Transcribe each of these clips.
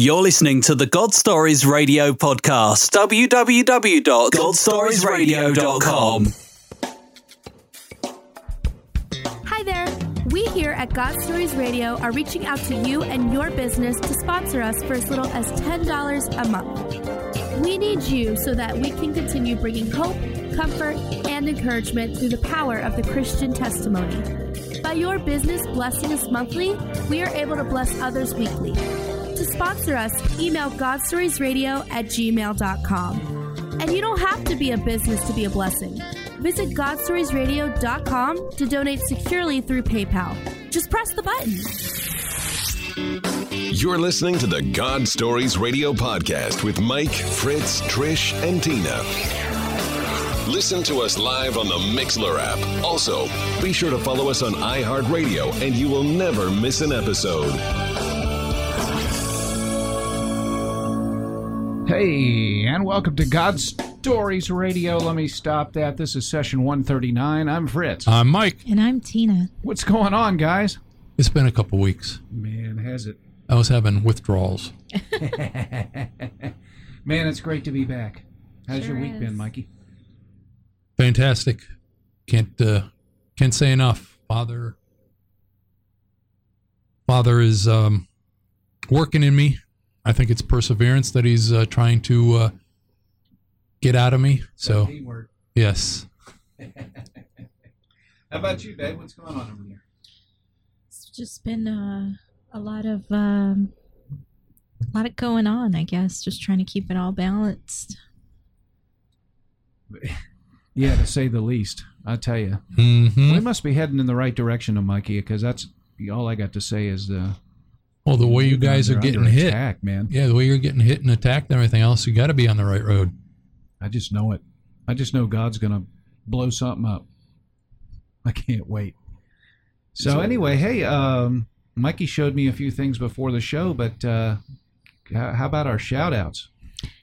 You're listening to the God Stories Radio podcast. www.godstoriesradio.com. Hi there. We here at God Stories Radio are reaching out to you and your business to sponsor us for as little as $10 a month. We need you so that we can continue bringing hope, comfort, and encouragement through the power of the Christian testimony. By your business blessing us monthly, we are able to bless others weekly. Sponsor us, email godstoriesradio at gmail.com. And you don't have to be a business to be a blessing. Visit godstoriesradio.com to donate securely through PayPal. Just press the button. You're listening to the God Stories Radio podcast with Mike, Fritz, Trish, and Tina. Listen to us live on the Mixlr app. Also, be sure to follow us on iHeartRadio and you will never miss an episode. Hey, and welcome to God Stories Radio. Let me stop that. This is session 139. I'm Fritz. I'm Mike. And I'm Tina. What's going on, guys? It's been a couple weeks. Man, has it. I was having withdrawals. Man, it's great to be back. How's Sure your week is. been, Mikey? Fantastic. Can't uh, can't say enough. Father Father is um, working in me. I think it's perseverance that he's uh, trying to uh, get out of me. So That yes, How about you, babe? What's going on over there? It's just been uh, a lot of um, a lot of going on, I guess. Just trying to keep it all balanced. Yeah, to say the least. I tell you, hmm we must be heading in the right direction, though, Mikey, because that's all I got to say is uh, well the way you guys are getting hit. attack, man. Yeah, the way you're getting hit and attacked and everything else, you got to be on the right road. I just know it. I just know God's gonna blow something up. I can't wait. So anyway, hey, um, Mikey showed me a few things before the show, but uh, how how about our shout outs?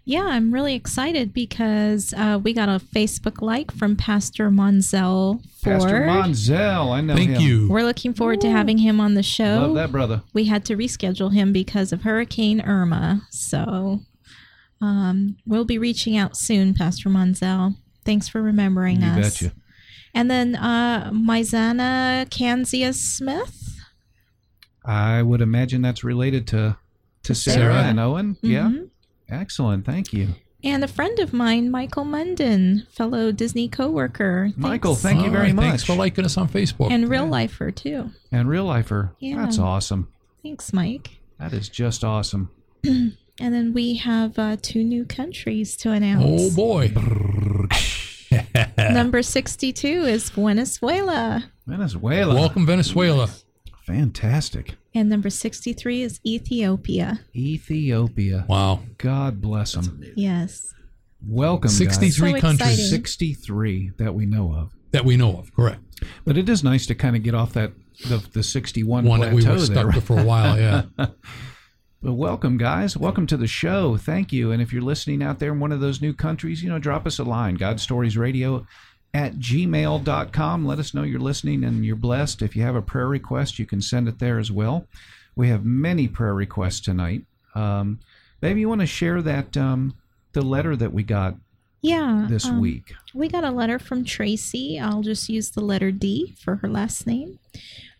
Yeah, I'm really excited because uh, we got a Facebook like from Pastor Monzel Ford. Pastor Monzel, I know Thank him. you. We're looking forward to having him on the show. Love that brother. we had to reschedule him because of Hurricane Irma. So um, we'll be reaching out soon, Pastor Monzel. Thanks for remembering You us. betcha. And then uh, Mizana Kanzia Smith. I would imagine that's related to to Sarah, Sarah. and Owen. Yeah, Mhm. Excellent. Thank you, And a friend of mine, Michael Munden, fellow Disney coworker. Michael. Thanks. Thank you very right, much. Thanks for liking us on Facebook. And real lifer, too. and real lifer. Yeah. That's awesome. Thanks, Mike. That is just awesome. And then we have uh, two new countries to announce. oh boy. Number 62 is Venezuela. Venezuela. Welcome Venezuela. Fantastic. And number 63 is Ethiopia. Ethiopia. Wow. God bless them. Yes. Welcome, guys. 63 So countries exciting. 63 that we know of. that we know of, correct. But it is nice to kind of get off that the, the 61 One that we were stuck there. to for a while, yeah. But welcome, guys. Welcome to the show. Thank you. And if you're listening out there in one of those new countries, you know, drop us a line. God Stories Radio at gmail.com. Let us know you're listening and you're blessed. If you have a prayer request, you can send it there as well. We have many prayer requests tonight. Um, maybe you want to share that um, the letter that we got Yeah. this um, week. We got a letter from Tracy. I'll just use the letter D for her last name.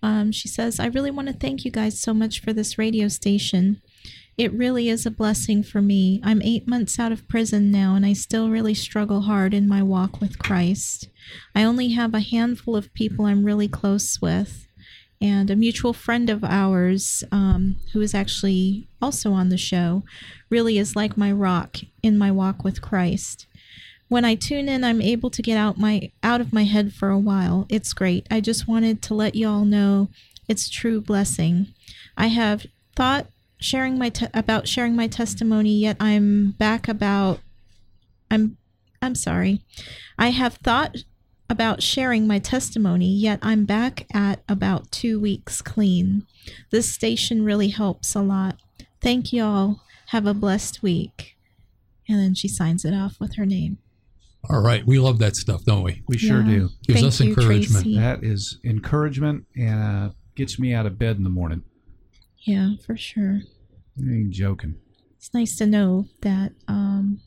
Um, she says, I really want to thank you guys so much for this radio station. It really is a blessing for me. I'm eight months out of prison now, and I still really struggle hard in my walk with Christ. I only have a handful of people I'm really close with, and a mutual friend of ours, um, who is actually also on the show, really is like my rock in my walk with Christ when I tune in, I'm able to get out my out of my head for a while. It's great. I just wanted to let you all know it's true blessing. I have thought sharing my te- about sharing my testimony, yet I'm back about I'm I'm sorry. I have thought about sharing my testimony, yet I'm back at about 2 weeks clean. This station really helps a lot. Thank you all. Have a blessed week. And then she signs it off with her name. All right. We love that stuff, don't we? We sure Yeah. do. Gives Thank us you, encouragement. Tracy. That is encouragement and uh, gets me out of bed in the morning. Yeah, for sure. I ain't joking. it's nice to know that um,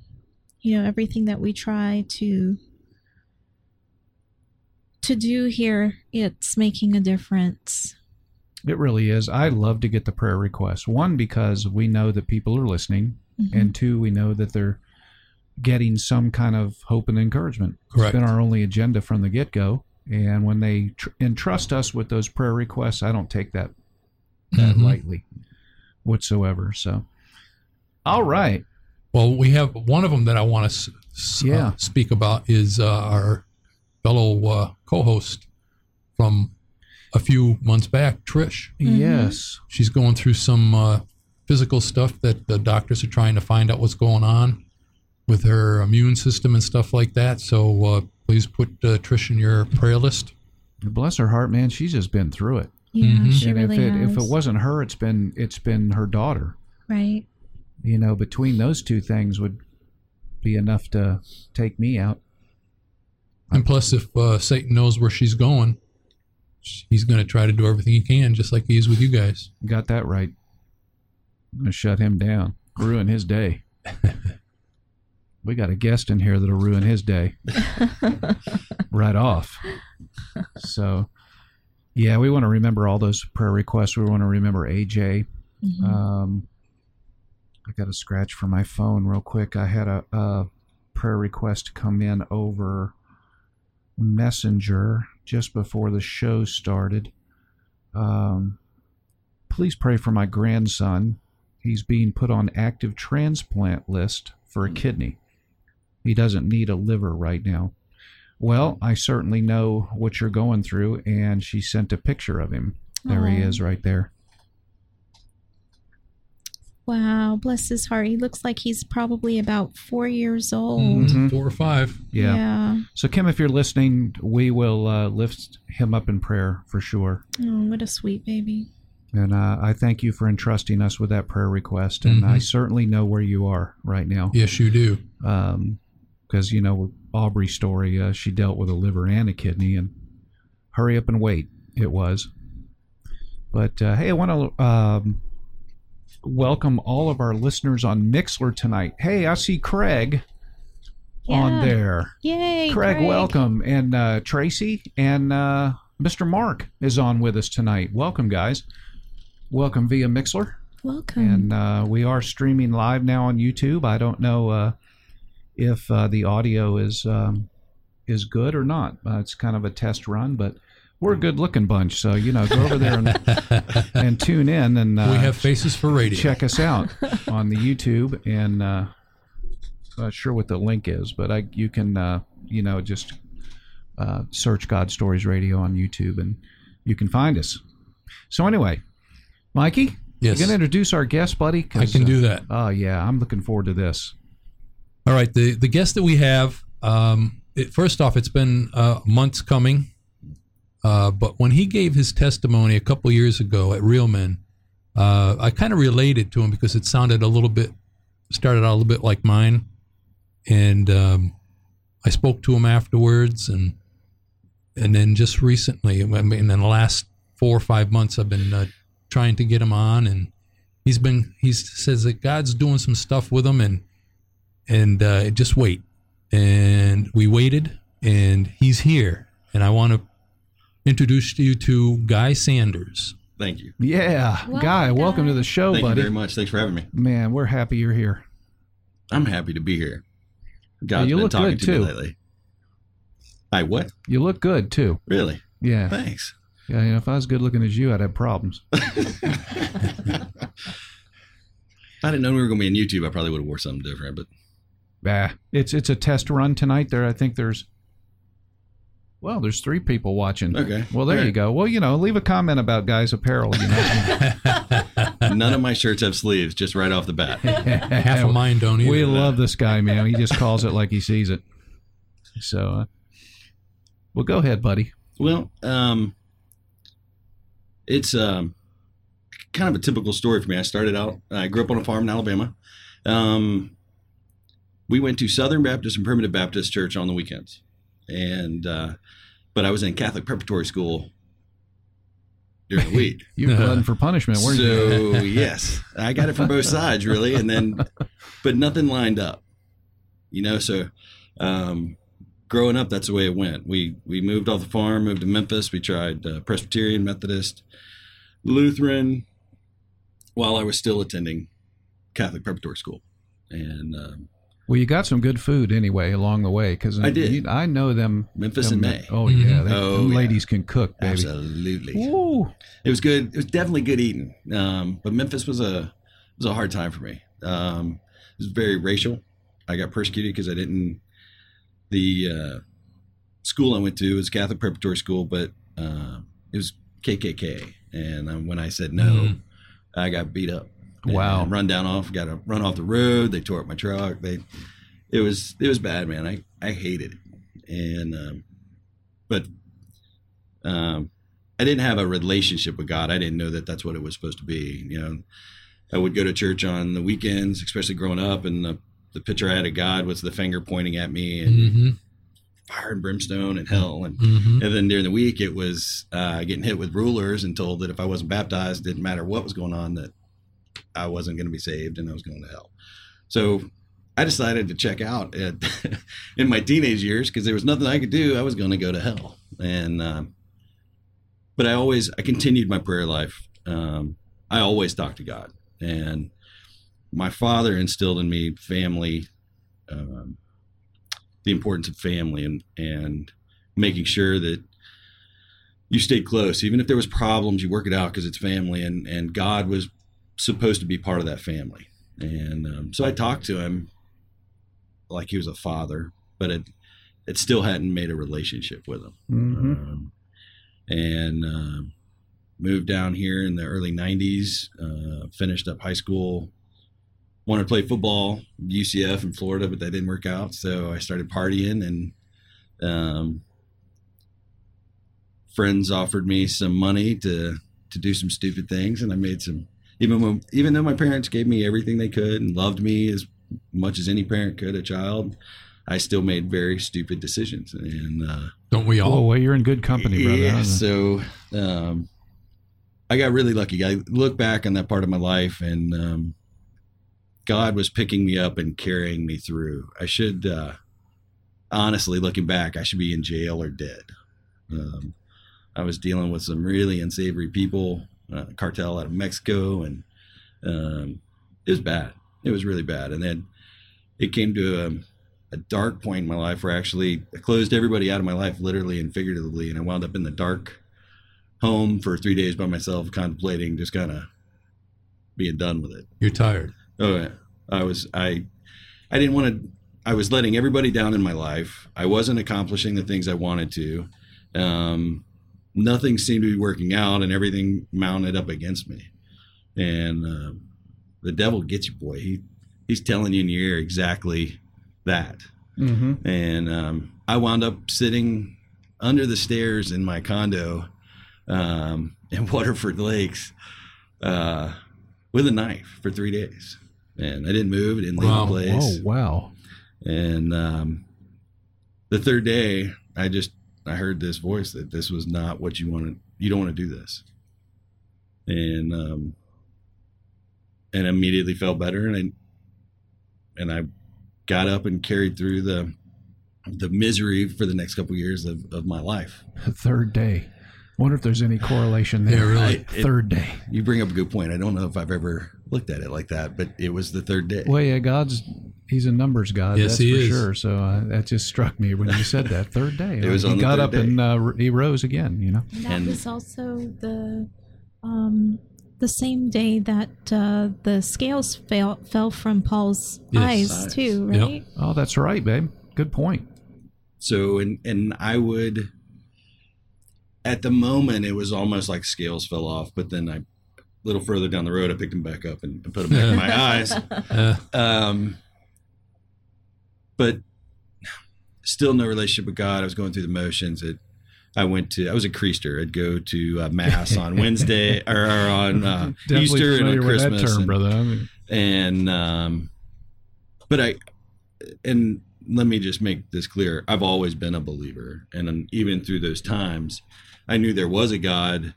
you know everything that we try to to do here it's making a difference It really is. I love to get the prayer requests. One, because we know that people are listening, Mhm. and two, we know that they're getting some kind of hope and encouragement. Correct. It's been our only agenda from the get go. And when they tr- entrust us with those prayer requests, I don't take that that Mhm. lightly whatsoever. So, all right. Well, we have one of them that I want to s- s- Yeah. uh, speak about is uh, our fellow uh, co-host from a few months back, Trish. Mhm. Yes. She's going through some uh, physical stuff that the doctors are trying to find out what's going on with her immune system and stuff like that. So uh, please put uh, Trish in your prayer list. Bless her heart, man. She's just been through it. Yeah Mhm. she and really if it has. if it wasn't her, it's been it's been her daughter. right You know, between those two things would be enough to take me out. And plus, if uh, Satan knows where she's going, he's going to try to do everything he can, just like he is with you guys. Got that right. I'm gonna shut him down. Ruin his day. we got a guest in here that'll ruin his day. right off. So yeah, we want to remember all those prayer requests. We want to remember AJ. Mhm. Um, I got a scratch for my phone real quick. I had a, a prayer request come in over Messenger just before the show started. Um, please pray for my grandson. He's being put on active transplant list for a kidney. He doesn't need a liver right now. Well, I certainly know what you're going through, and she sent a picture of him. There he is, right there. wow bless his heart he looks like he's probably about four years old Mhm. Four or five. Yeah. yeah. So, Kim, if you're listening, we will uh, lift him up in prayer for sure. oh what a sweet baby And uh, I thank you for entrusting us with that prayer request. And I Mhm. certainly know where you are right now. Yes, you do. Because, you know, with Aubrey's story, uh, she dealt with a liver and a kidney. And hurry up and wait, it was. But uh, hey, I want to um, welcome all of our listeners on Mixlr tonight. Hey, I see Craig on there. yay Craig, welcome. And uh, Tracy and uh, Mr. Mark is on with us tonight. Welcome, guys. Welcome via Mixlr. welcome And uh, we are streaming live now on YouTube. I don't know uh, if uh, the audio is um, is good or not. Uh, it's kind of a test run, but we're a good looking bunch. So, you know, go over there and, and tune in and uh, we have faces for radio. check us out on the YouTube and uh, not sure what the link is, but I you can uh, you know just uh, search God Stories Radio on YouTube and you can find us. So anyway, Mikey, Yes. you gonna introduce our guest, buddy? I can do that. Oh yeah, I'm looking forward to this. All right. The the guest that we have, um, it, first off, it's been uh, months coming. Uh, but when he gave his testimony a couple years ago at Real Men, uh, I kind of related to him because it sounded a little bit, started out a little bit like mine. And um, I spoke to him afterwards. And and then just recently, I mean, in the last four or five months, I've been uh, trying to get him on. And he's been, he says that God's doing some stuff with him. And and uh, just wait. And we waited, and he's here. And I want to introduce you to Guy Sanders. Thank you. Yeah, Welcome, Guy, welcome Guy. to the show, buddy. Thank you very much. Thanks for having me. Man, we're happy you're here. I'm happy to be here. God's you been look talking good, to too. me lately. I what? You look good too. Really? Yeah, Thanks. yeah. You know, if I was good looking as you, I'd have problems. I didn't know we were going to be on YouTube, I probably would have wore something different. But Bah, it's it's a test run tonight. There, I think there's. Well, there's three people watching. Okay. Well, there All you go. Well, you know, leave a comment about guys' apparel. You know, none of my shirts have sleeves, just right off the bat. Half of mine don't either. we love this guy, man. He just calls it like he sees it. So, uh, well, go ahead, buddy. Well, um, it's um, kind of a typical story for me. I started out, I grew up on a farm in Alabama. Um, we went to Southern Baptist and Primitive Baptist Church on the weekends. And, uh, but I was in Catholic preparatory school during the week. You're glutton for punishment, weren't you? so yes, I got it from both sides really, and then, but nothing lined up, you know. So, um, growing up, that's the way it went. We we moved off the farm, moved to Memphis. We tried uh, Presbyterian, Methodist, Lutheran, while I was still attending Catholic preparatory school, and um, Well, you got some good food anyway along the way because I did. I know them. Memphis them in May. Oh yeah, they, Oh, them yeah. ladies can cook, baby. absolutely. Ooh. it was good. It was definitely good eating. Um, but Memphis was a was a hard time for me. Um, it was very racial. I got persecuted because I didn't. The uh, school I went to was Catholic preparatory school, but uh, it was KKK. And um, when I said no, Mhm. I got beat up. Wow. And run down off. Got to run off the road. They tore up my truck. They. It was it was bad, man. I I hated it, and um, but um, I didn't have a relationship with God. I didn't know that that's what it was supposed to be. You know, I would go to church on the weekends, especially growing up, and the, the picture I had of God was the finger pointing at me and Mm-hmm. fire and brimstone and hell. And, Mm-hmm. and then during the week, it was uh, getting hit with rulers and told that if I wasn't baptized, didn't matter what was going on, that I wasn't going to be saved and I was going to hell. So I decided to check out at, in my teenage years because there was nothing I could do. I was going to go to hell. And, um, but I always, I continued my prayer life. Um, I always talked to God. And my father instilled in me family, um, the importance of family and, and making sure that you stayed close. Even if there was problems, you work it out because it's family and, and God was supposed to be part of that family. And um, so I talked to him like he was a father, but it, it still hadn't made a relationship with him. hmm Um, and um moved down here in the early 90s, uh, finished up high school, wanted to play football, UCF in Florida, but that didn't work out. So I started partying and um, friends offered me some money to, to do some stupid things. And I made some, even when, even though my parents gave me everything they could and loved me as much as any parent could, a child, I still made very stupid decisions. And, uh, Don't we all? Oh well, you're in good company, brother. yeah, so um, I got really lucky. I look back on that part of my life, and um, God was picking me up and carrying me through. I should, uh, honestly, looking back, I should be in jail or dead. Um, I was dealing with some really unsavory people, uh, cartel out of Mexico, and um, it was bad. It was really bad. And then it came to a, a dark point in my life where I actually I closed everybody out of my life, literally and figuratively, and I wound up in the dark home for three days by myself, contemplating just kind of being done with it. You're tired. Oh, yeah. I was I I didn't want to. I was letting everybody down in my life. I wasn't accomplishing the things I wanted to. Um, nothing seemed to be working out, and everything mounted up against me. And um the devil gets you, boy. He he's telling you in your ear exactly that. hmm And um, I wound up sitting under the stairs in my condo um, in Waterford Lakes uh, with a knife for three days. And I didn't move. I didn't leave Wow. the place. Oh wow. And um, the third day, I just I heard this voice that this was not what you wanted. You don't want to do this. And um, and immediately felt better, and I and I got up and carried through the the misery for the next couple years of, of my life. Third day. Wonder if there's any correlation there. Yeah, really. I- it- Third day. You bring up a good point. I don't know if I've ever looked at it like that, but it was the third day. Well, yeah, God's he's a numbers God. Yes, that's he for is. sure. So uh, that just struck me when you said that third day. It was he on the got third up day. and uh, he rose again. You know. And that And- was also the um, the same day that uh, the scales fell fell from Paul's Yes. eyes Eyes. too, Yep. right? Oh, that's right, babe. Good point. So and and I would at the moment it was almost like scales fell off, but then I a little further down the road I picked them back up and, and put them back in my eyes. Uh, Um but still no relationship with God. I was going through the motions. It I went to I was a creaster. I'd go to uh, mass on Wednesday or, or on uh, Easter and on Christmas. that term, and- brother. I mean, and um but i and let me just make this clear i've always been a believer and then even through those times i knew there was a god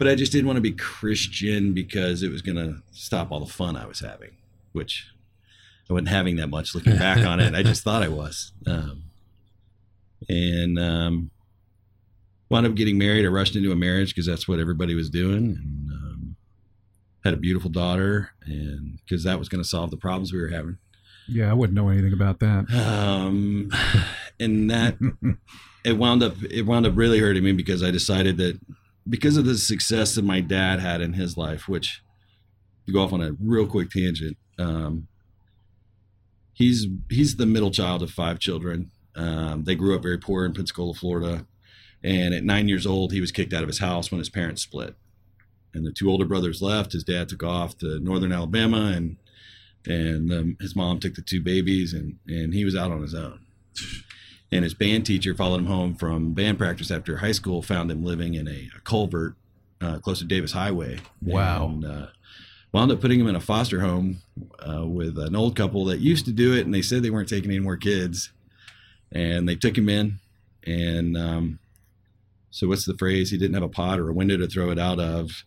but I just didn't want to be Christian because it was going to stop all the fun I was having, which I wasn't having that much looking back on it. I just thought I was. Um, and um, wound up getting married. I rushed into a marriage because that's what everybody was doing. And um, had a beautiful daughter, and because that was going to solve the problems we were having. Yeah, I wouldn't know anything about that. Um, and that it wound up it wound up really hurting me because I decided that because of the success that my dad had in his life, which to go off on a real quick tangent, um, he's he's the middle child of five children. Um, they grew up very poor in Pensacola, Florida, and at nine years old, he was kicked out of his house when his parents split. And the two older brothers left. His dad took off to northern Alabama, and and um, his mom took the two babies, and and he was out on his own. And his band teacher followed him home from band practice after high school, found him living in a, a culvert uh, close to Davis Highway. Wow. And, uh, wound up putting him in a foster home uh, with an old couple that used to do it, and they said they weren't taking any more kids. And they took him in, and um, so what's the phrase? He didn't have a pot or a window to throw it out of.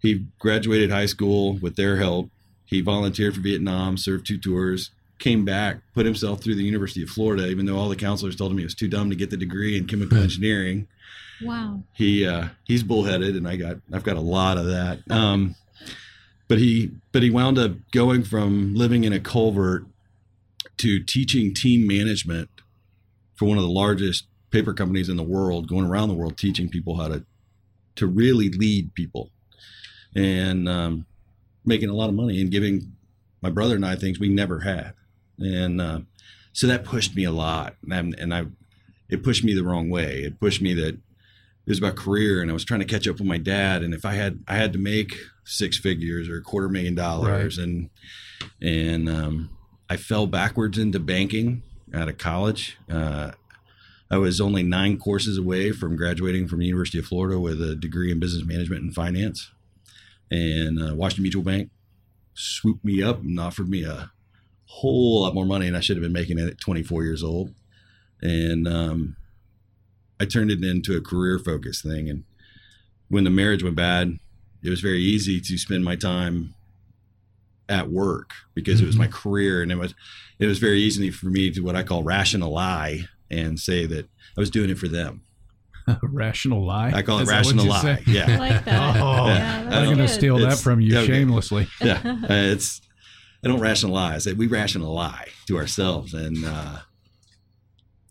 He graduated high school with their help. He volunteered for Vietnam, served two tours, came back, put himself through the University of Florida, even though all the counselors told him he was too dumb to get the degree in chemical engineering. Wow. He uh, he's bullheaded, and I got I've got a lot of that. Um, but he but he wound up going from living in a culvert to teaching team management for one of the largest paper companies in the world, going around the world teaching people how to to really lead people, and um, making a lot of money and giving my brother and I things we never had, and uh, so that pushed me a lot, and, and I it pushed me the wrong way. It pushed me that it was about career, and I was trying to catch up with my dad, and if I had I had to make six figures or a quarter million dollars, and and um, I fell backwards into banking out of college. Uh, I was only nine courses away from graduating from the University of Florida with a degree in business management and finance. And uh, Washington Mutual Bank swooped me up and offered me a whole lot more money, and I should have been making it at 24 years old. And um, I turned it into a career focused thing. And when the marriage went bad, it was very easy to spend my time at work because it was my career and it was it was very easy for me to what I call rational lie and say that I was doing it for them. rational lie. I call it Is that rational lie. say? I Yeah. like that. Oh, yeah, I'm going to good. steal that from you okay. shamelessly. yeah. Uh, it's I don't rationalize. We rationalize to ourselves. And uh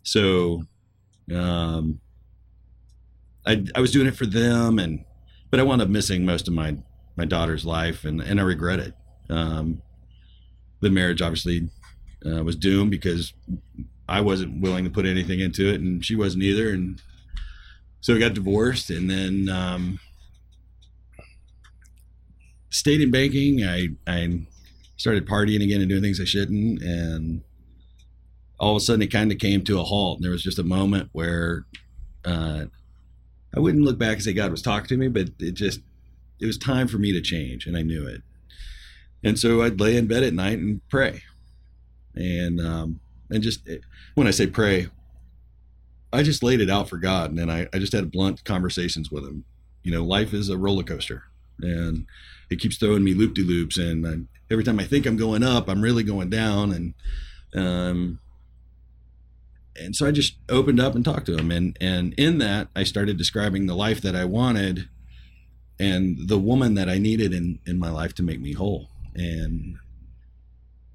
so um I I was doing it for them and but I wound up missing most of my my daughter's life and and I regret it. Um the marriage obviously uh, was doomed because I wasn't willing to put anything into it and she wasn't either and so we got divorced and then um stayed in banking. I I started partying again and doing things I shouldn't, and all of a sudden it kind of came to a halt. And there was just a moment where uh, I wouldn't look back and say God was talking to me, but it just it was time for me to change, and I knew it. And so I'd lay in bed at night and pray, and um, and just when I say pray, I just laid it out for God, and then I, I just had blunt conversations with Him. You know, life is a roller coaster, and it keeps throwing me loop de loops, and every time I think I'm going up, I'm really going down, and um, and so I just opened up and talked to him, and and in that I started describing the life that I wanted, and the woman that I needed in in my life to make me whole, and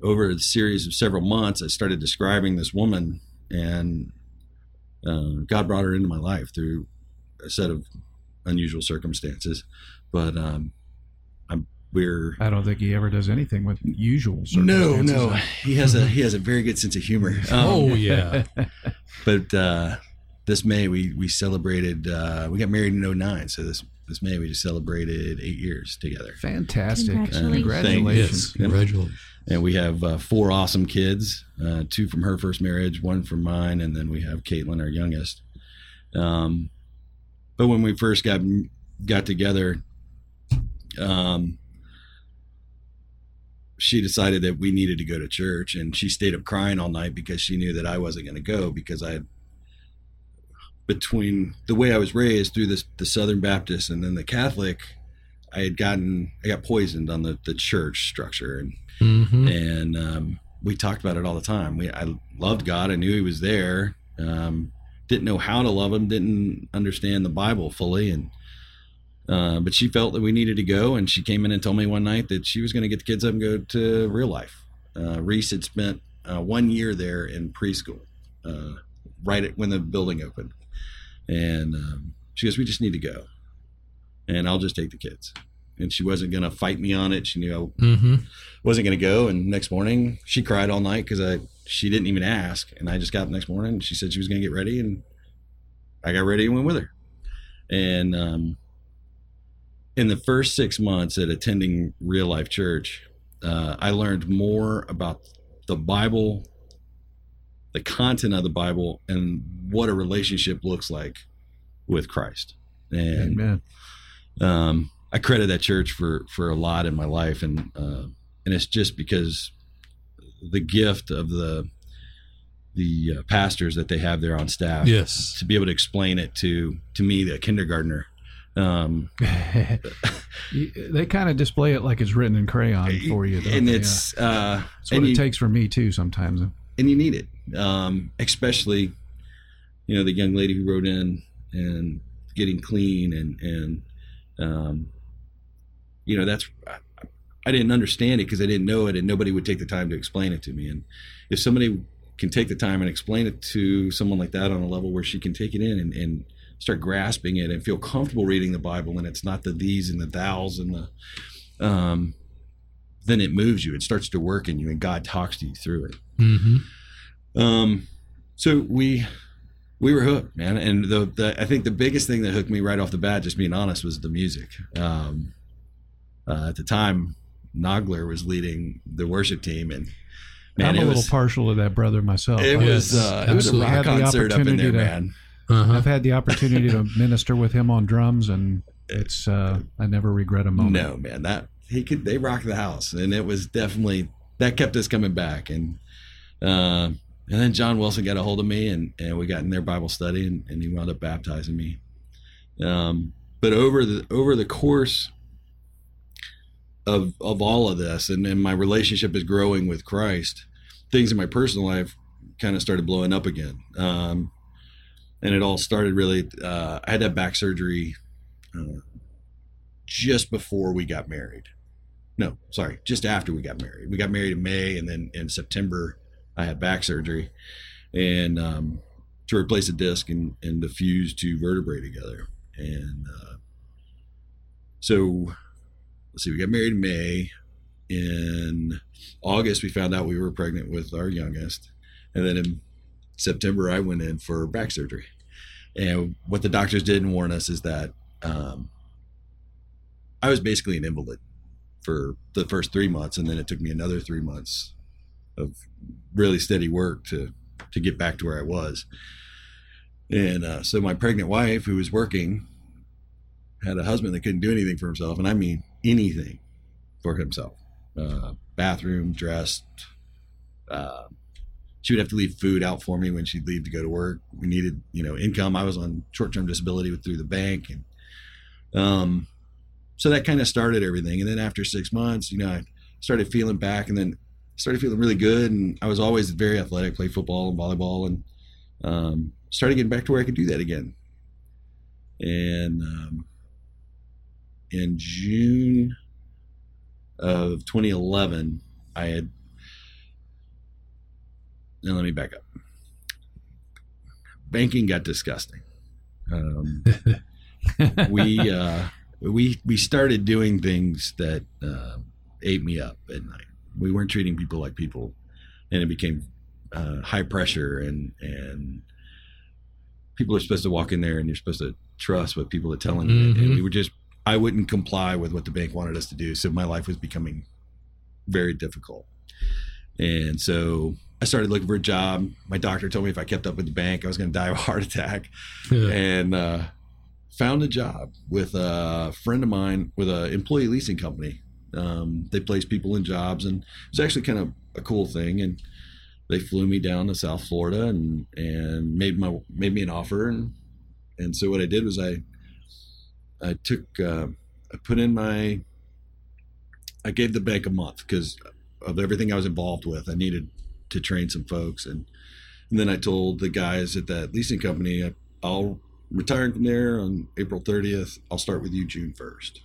over a series of several months, I started describing this woman, and uh, God brought her into my life through a set of unusual circumstances, but um, we're I don't think he ever does anything with usual no, no. He has a he has a very good sense of humor. Um, oh yeah. but uh, this May we we celebrated. Uh, we got married in 09, so this this May we just celebrated eight years together, Fantastic. Congratulations. Congratulations. yes. Congratulations. and we have uh, four awesome kids. Uh, two from her first marriage, one from mine, and then we have Caitlin, our youngest. Um, but when we first got got together, um, she decided that we needed to go to church, and she stayed up crying all night because she knew that I wasn't going to go because I between the way I was raised through this the Southern Baptist and then the Catholic, I had gotten I got poisoned on the the church structure and hmm and um, we talked about it all the time. We I loved God. I knew He was there. Um, didn't know how to love Him. Didn't understand the Bible fully, and uh, but she felt that we needed to go. And she came in and told me one night that she was going to get the kids up and go to real life. Uh, Reese had spent uh, one year there in preschool, uh, right at, when the building opened, and um, she goes, "We just need to go, and I'll just take the kids." And she wasn't going to fight me on it. She knew I hmm wasn't going to go. And next morning, she cried all night because I she didn't even ask. And I just got up the next morning. And she said she was going to get ready, and I got ready and went with her. And um, in the first six months at attending Real Life Church, uh, I learned more about the Bible, the content of the Bible, and what a relationship looks like with Christ. And Amen. um, I credit that church for for a lot in my life, and uh, and it's just because the gift of the the uh, pastors that they have there on staff Yes. to be able to explain it to to me, the kindergartner. Um, they kind of display it like it's written in crayon for you. and it's uh, Yeah. That's what it you, takes for me too sometimes. and you need it, um, especially you know the young lady who wrote in and getting clean and and um, you know that's I, I didn't understand it because I didn't know it and nobody would take the time to explain it to me and if somebody can take the time and explain it to someone like that on a level where she can take it in and, and start grasping it and feel comfortable reading the Bible and it's not the these and the thous and the um, then it moves you it starts to work in you and God talks to you through it hmm um, so we we were hooked, man. And the, the I think the biggest thing that hooked me right off the bat, just being honest, was the music. Um, uh, at the time, Nogler was leading the worship team, and man, I'm a little was partial to that brother myself. it was uh, it was a rock concert up in there, to- man. Uh-huh. I've had the opportunity to minister with him on drums, and it's uh, I never regret a moment. No, man, that he could they rocked the house, and it was definitely that kept us coming back. And uh, and then John Wilson got a hold of me, and and we got in their Bible study, and, and he wound up baptizing me. Um, but over the over the course of of all of this, and, and my relationship is growing with Christ, things in my personal life kind of started blowing up again. Um, and it all started really. Uh, I had that back surgery. Uh, just before we got married. No, sorry, just after we got married. We got married in May, and then in September, I had back surgery, and um, to replace a disc and and fuse two vertebrae together. And uh, so, let's see, we got married in May. In August, we found out we were pregnant with our youngest, and then in September, I went in for back surgery. And what the doctors didn't warn us is that um, I was basically an invalid for the first three months, and then it took me another three months of really steady work to to get back to where I was. And uh, so my pregnant wife, who was working, had a husband that couldn't do anything for himself, and I mean anything for himself. Uh, bathroom, dressed. Uh, she would have to leave food out for me when she'd leave to go to work. We needed, you know, income. I was on short-term disability through the bank, and um, so that kind of started everything. And then after six months, you know, I started feeling back, and then started feeling really good. And I was always very athletic, played football and volleyball, and um, started getting back to where I could do that again. And um, in June of 2011, I had. Now let me back up. Banking got disgusting. Um, we uh, we we started doing things that uh, ate me up at night. We weren't treating people like people, and it became uh, high pressure and and people are supposed to walk in there and you're supposed to trust what people are telling you. And Mhm. we were just I wouldn't comply with what the bank wanted us to do, so my life was becoming very difficult. And so I started looking for a job. My doctor told me if I kept up with the bank, I was going to die of a heart attack Yeah. and uh, found a job with a friend of mine with an employee leasing company. Um, they place people in jobs, and it was actually kind of a cool thing. And they flew me down to South Florida and and made my made me an offer, and And so what I did was I I took uh, I put in my I gave the bank a month because of everything I was involved with. I needed to train some folks, and and then I told the guys at that leasing company, I, I'll retire from there on April 30th. I'll start with you June 1st,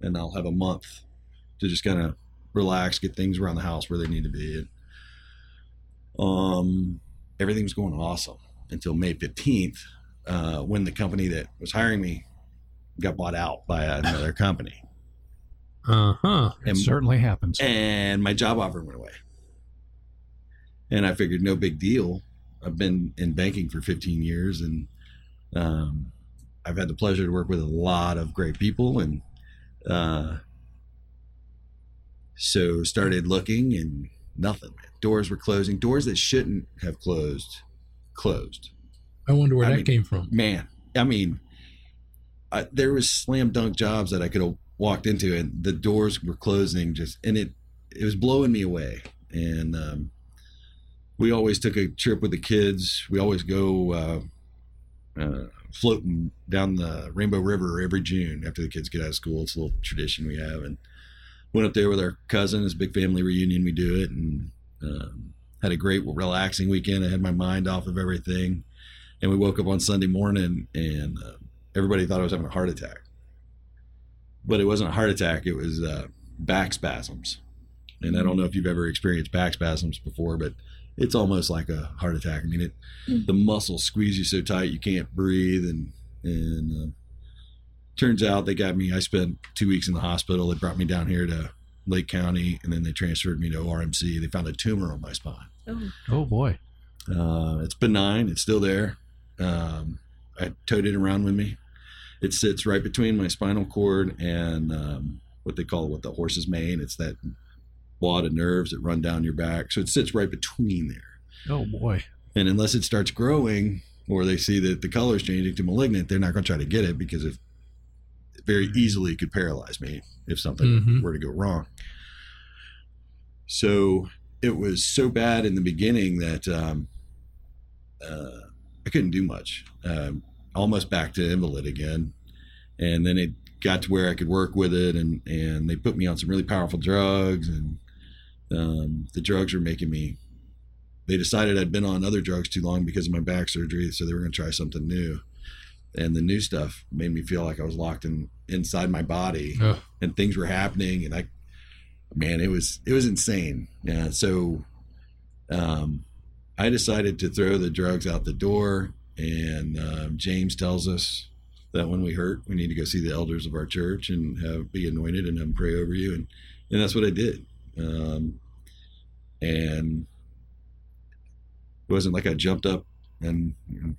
and I'll have a month to just kind of relax, get things around the house where they need to be. And, um, everything was going awesome until May 15th, uh, when the company that was hiring me got bought out by another company. Uh huh. It And- certainly happens. and my job offer went away. And I figured, no big deal. I've been in banking for 15 years, and um, I've had the pleasure to work with a lot of great people, and uh, so started looking, and nothing. Doors were closing. Doors that shouldn't have closed, closed I wonder where I that mean- came from. man i mean I, there was slam dunk jobs that i could have walked into and the doors were closing just and it it was blowing me away and um, we always took a trip with the kids. We always go uh, uh, floating down the rainbow river every june after the kids get out of school. It's a little tradition we have. And went up there with our cousin it's a big family reunion we do it. And um, had a great relaxing weekend. I had my mind off of everything. And we woke up on Sunday morning and uh, everybody thought I was having a heart attack. But it wasn't a heart attack, it was uh, back spasms. And I don't know if you've ever experienced back spasms before, but it's almost like a heart attack. I mean, it the muscles squeeze you so tight you can't breathe. And, and uh, turns out they got me, I spent two weeks in the hospital. They brought me down here to Lake County and then they transferred me to RMC. They found a tumor on my spine. oh boy. Uh, it's benign. It's still there. Um, I towed it around with me. It sits right between my spinal cord and um, what they call what the horse's mane. It's that wad of nerves that run down your back. So it sits right between there. Oh boy. And unless it starts growing or they see that the color is changing to malignant, they're not going to try to get it because it very easily could paralyze me if something Mhm. were to go wrong. So it was so bad in the beginning that um, uh, I couldn't do much. Um, almost back to invalid again, and then it got to where I could work with it, and and they put me on some really powerful drugs, and um, the drugs were making me. They decided I'd been on other drugs too long because of my back surgery, so they were going to try something new. And the new stuff made me feel like I was locked in inside my body, Ugh. and things were happening, and I, man, it was it was insane. Yeah, so, um, I decided to throw the drugs out the door, and um, James tells us that when we hurt, we need to go see the elders of our church and have be anointed and have them pray over you, and and that's what I did. Um, and it wasn't like I jumped up and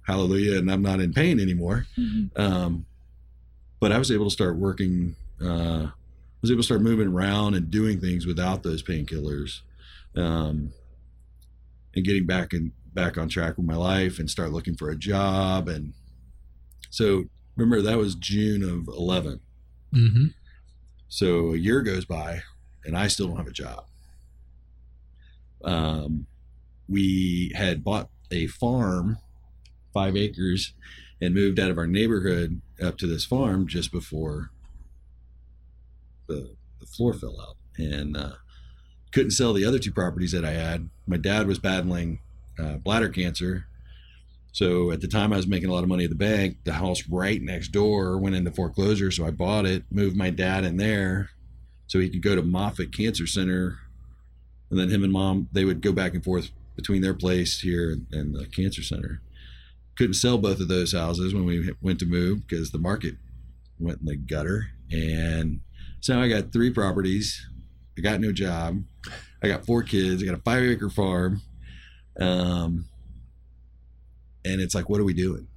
hallelujah, and I'm not in pain anymore. Um, but I was able to start working. Uh, was able to start moving around and doing things without those painkillers, um, and getting back and back on track with my life and start looking for a job. And so remember that was June of 11. Mm-hmm. So a year goes by and I still don't have a job. Um, we had bought a farm, five acres, and moved out of our neighborhood up to this farm just before the, the floor fell out. And uh, couldn't sell the other two properties that I had. My dad was battling uh, bladder cancer. So at the time I was making a lot of money at the bank, the house right next door went into foreclosure. So I bought it, moved my dad in there so he could go to Moffitt Cancer Center. And then him and mom, they would go back and forth between their place here and, the cancer center. Couldn't sell both of those houses when we went to move because the market went in the gutter. And so I got three properties. I got no job. I got four kids. I got a five acre farm. Um, and it's like, what are we doing?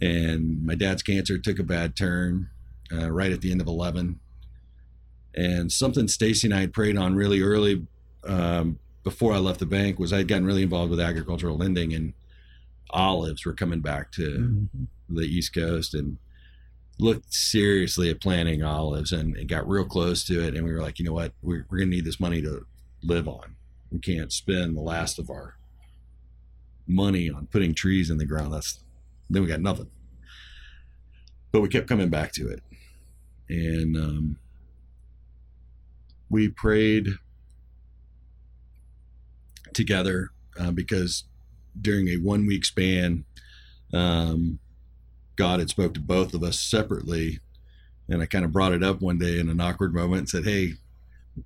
And my dad's cancer took a bad turn uh, right at the end of 11. And something Stacy and I had prayed on really early um, before I left the bank was I had gotten really involved with agricultural lending and olives were coming back to Mhm. the East Coast and looked seriously at planting olives and, and got real close to it. And we were like, you know what? We're, we're going to need this money to live on. We can't spend the last of our money on putting trees in the ground. That's Then we got nothing. But we kept coming back to it. And um, we prayed together uh, because during a one week span, um, God had spoke to both of us separately. And I kind of brought it up one day in an awkward moment and said, Hey,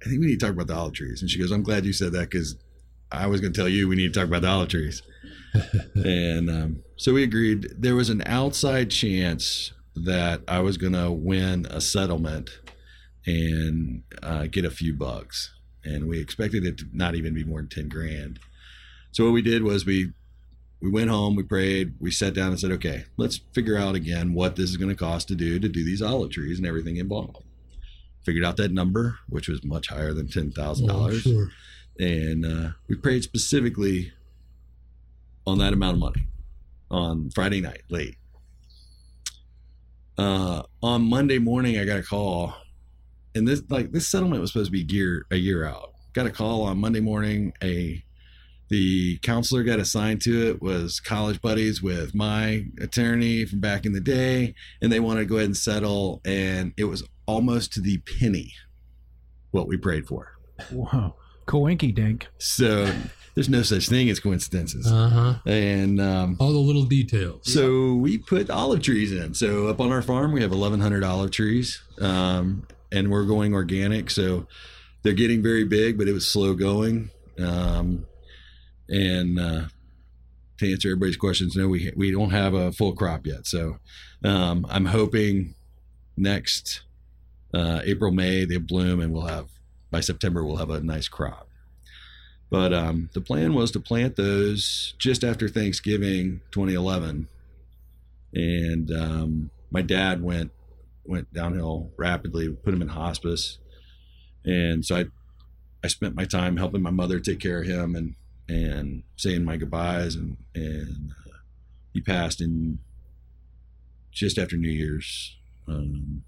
I think we need to talk about the olive trees. And she goes, I'm glad you said that because I was going to tell you we need to talk about the olive trees. and um, so we agreed. There was an outside chance that I was going to win a settlement and uh, get a few bucks. And we expected it to not even be more than 10 grand. So what we did was we we went home, we prayed, we sat down and said, okay, let's figure out again what this is going to cost to do to do these olive trees and everything involved. Figured out that number, which was much higher than ten thousand Oh, dollars, sure. and uh, we prayed specifically on that amount of money on Friday night late. Uh, on Monday morning, I got a call, and this like this settlement was supposed to be year a year out. Got a call on Monday morning. A the counselor got assigned to it was college buddies with my attorney from back in the day, and they wanted to go ahead and settle, and it was almost to the penny what we prayed for. Whoa. Coinky dink. So there's no such thing as coincidences. Uh huh. And um, All the little details. so we put olive trees in. So up on our farm, we have 1,100 olive trees, um, and we're going organic. So they're getting very big, but it was slow going. Um, and uh, to answer everybody's questions, no, we we don't have a full crop yet. So um, I'm hoping next uh, April, May they bloom, and we'll have by September we'll have a nice crop. But um, the plan was to plant those just after Thanksgiving 2011, and um, my dad went went downhill rapidly. Put him in hospice, and so I I spent my time helping my mother take care of him and and saying my goodbyes, and and uh, he passed in just after New Year's. Um,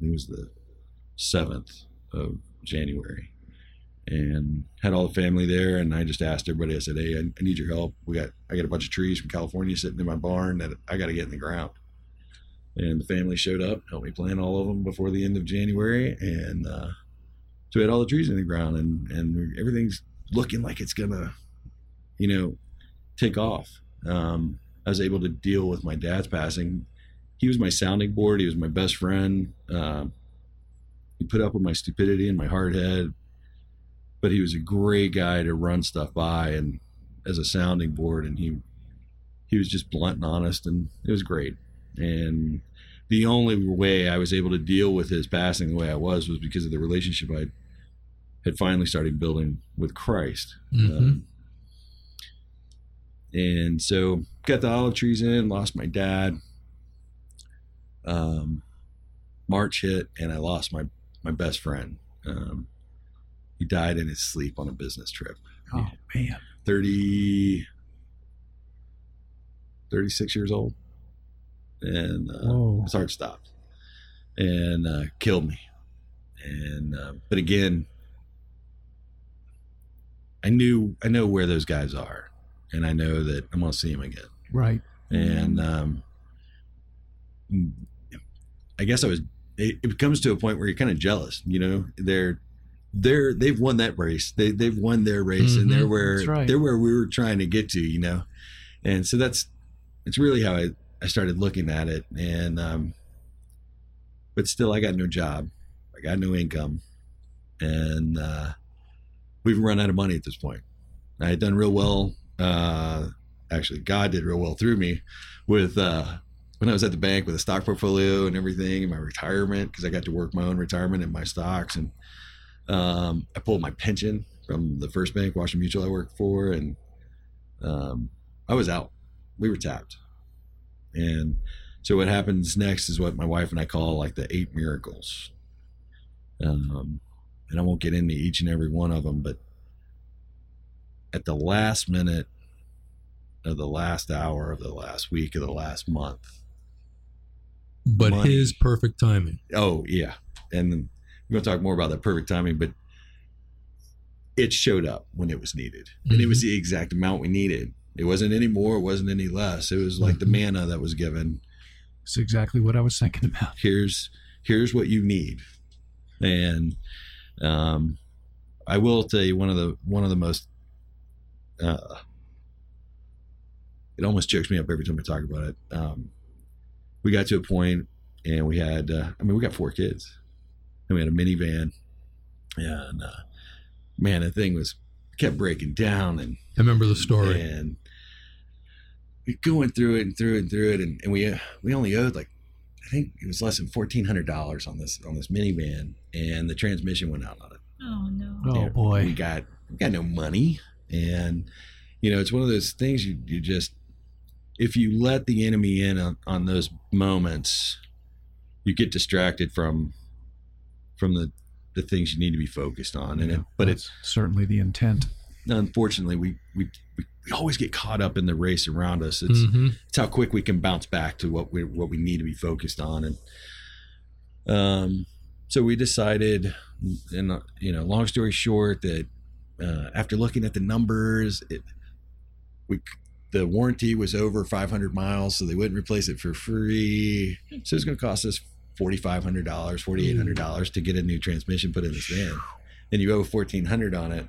it was the seventh of January and had all the family there. And I just asked everybody, I said, Hey, I, I need your help. We got, I got a bunch of trees from California sitting in my barn that I got to get in the ground. And the family showed up, helped me plant all of them before the end of January. And, uh, so we had all the trees in the ground and, and everything's looking like it's gonna, you know, take off. Um, I was able to deal with my dad's passing. He was my sounding board. He was my best friend. Um, he put up with my stupidity and my hard head, but he was a great guy to run stuff by and as a sounding board. And he he was just blunt and honest, and it was great. And the only way I was able to deal with his passing the way I was was because of the relationship I had finally started building with Christ. Mhm. Um, and so got the olive trees in, lost my dad. Um, March hit, and I lost my my best friend. Um, he died in his sleep on a business trip. Oh man. 30, 36 years old. And uh, his heart stopped and uh, killed me. And, uh, but again, I knew, I know where those guys are. And I know that I'm going to see them again. Right. And um, I guess I was, it, it comes to a point where you're kind of jealous, you know, they're, they're they've won that race. They they've won their race, and they're Mhm. where right. they're where we were trying to get to, you know. And so that's it's really how I I started looking at it, and um, but still, I got no job, I got no income, and uh, we've run out of money at this point. I had done real well. Uh, actually, God did real well through me with uh, when I was at the bank with a stock portfolio and everything, and my retirement because I got to work my own retirement and my stocks and um, I pulled my pension from the first bank, Washington Mutual, I worked for, and um, I was out. We were tapped, and so what happens next is what my wife and I call like the eight miracles. Um, and I won't get into each and every one of them, but at the last minute of the last hour of the last week of the last month, but money. his perfect timing. Oh yeah, and we're gonna talk more about that perfect timing, but it showed up when it was needed, and it was the exact amount we needed. It wasn't any more, it wasn't any less. It was like the manna that was given. It's exactly what I was thinking about. Here's here's what you need. And um I will tell you one of the one of the most uh it almost chokes me up every time I talk about it. Um we got to a point and we had uh, I mean we got four kids. And we had a minivan and uh man, the thing was kept breaking down and I remember the story. and we going through it and through it and through it, and, and we uh, we only owed like I think it was less than fourteen hundred dollars on this on this minivan, and the transmission went out on it. Oh no. Oh we boy. We got we got no money, and you know it's one of those things you you just if you let the enemy in on, on those moments, you get distracted from from the the things you need to be focused on, and it, but it's certainly the intent. unfortunately we, we we we always get caught up in the race around us. It's hmm it's how quick we can bounce back to what we what we need to be focused on. And um so we decided and uh, you know long story short that uh, after looking at the numbers it we the warranty was over 500 miles so they wouldn't replace it for free. So it's going to cost us $4500 $4800 to get a new transmission put in this van and you owe 1400 on it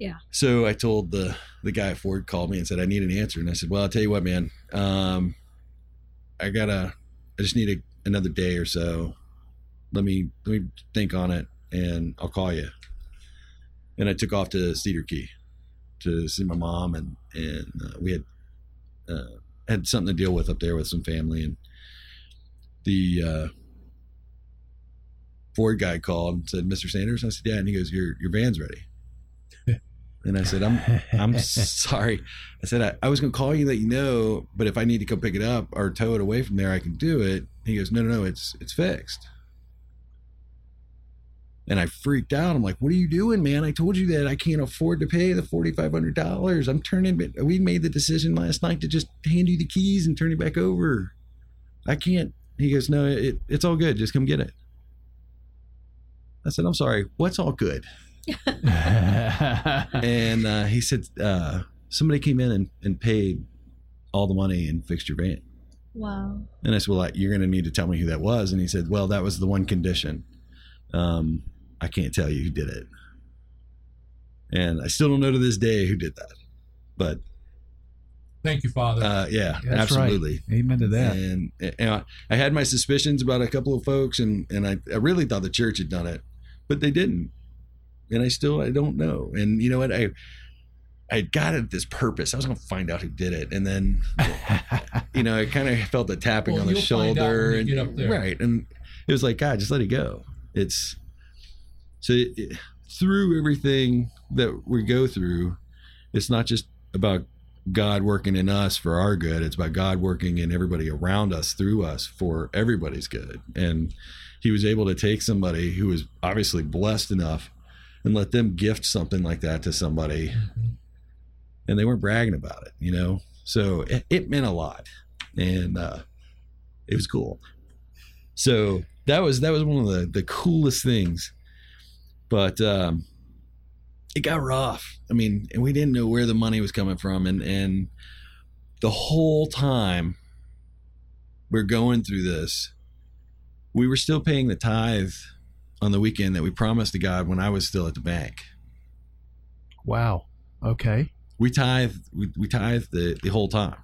Yeah. so I told the the guy at Ford called me and said I need an answer, and I said, "Well, I'll tell you what, man. Um, I gotta, I just need a, another day or so. Let me let me think on it, and I'll call you." And I took off to Cedar Key to see my mom, and and uh, we had uh, had something to deal with up there with some family, and the uh, Ford guy called and said, "Mr. Sanders," I said, "Yeah," and he goes, "Your your van's ready." And I said, I'm I'm sorry. I said I, I was gonna call you, let you know, but if I need to come pick it up or tow it away from there, I can do it. He goes, No, no, no, it's it's fixed. And I freaked out. I'm like, What are you doing, man? I told you that I can't afford to pay the forty five hundred dollars. I'm turning we made the decision last night to just hand you the keys and turn it back over. I can't. He goes, No, it, it's all good. Just come get it. I said, I'm sorry. What's all good? and uh, he said uh, somebody came in and, and paid all the money and fixed your van. Wow. And I said, well, you're going to need to tell me who that was. And he said, well, that was the one condition. Um, I can't tell you who did it. And I still don't know to this day who did that. But Thank you, Father. uh, yeah, That's absolutely. right. Amen to that. And, and I had my suspicions about a couple of folks, and, and I, I really thought the church had done it, but they didn't. And I still I don't know. And you know what? I I got at this purpose. I was going to find out who did it, and then you know I kind of felt the tapping Well, on the you'll find out shoulder, and get up there. right, and it was like God, just let it go. It's so it, it- through everything that we go through, it's not just about God working in us for our good. It's about God working in everybody around us through us for everybody's good. And he was able to take somebody who was obviously blessed enough and let them gift something like that to somebody. And they weren't bragging about it, you know? So it, it meant a lot. And uh, it was cool. So that was that was one of the, the coolest things. But um it got rough. I mean, and we didn't know where the money was coming from, and and the whole time we're going through this, we were still paying the tithe on the weekend that we promised to God when I was still at the bank. Wow. Okay. We tithe, we, we tithe the, the whole time.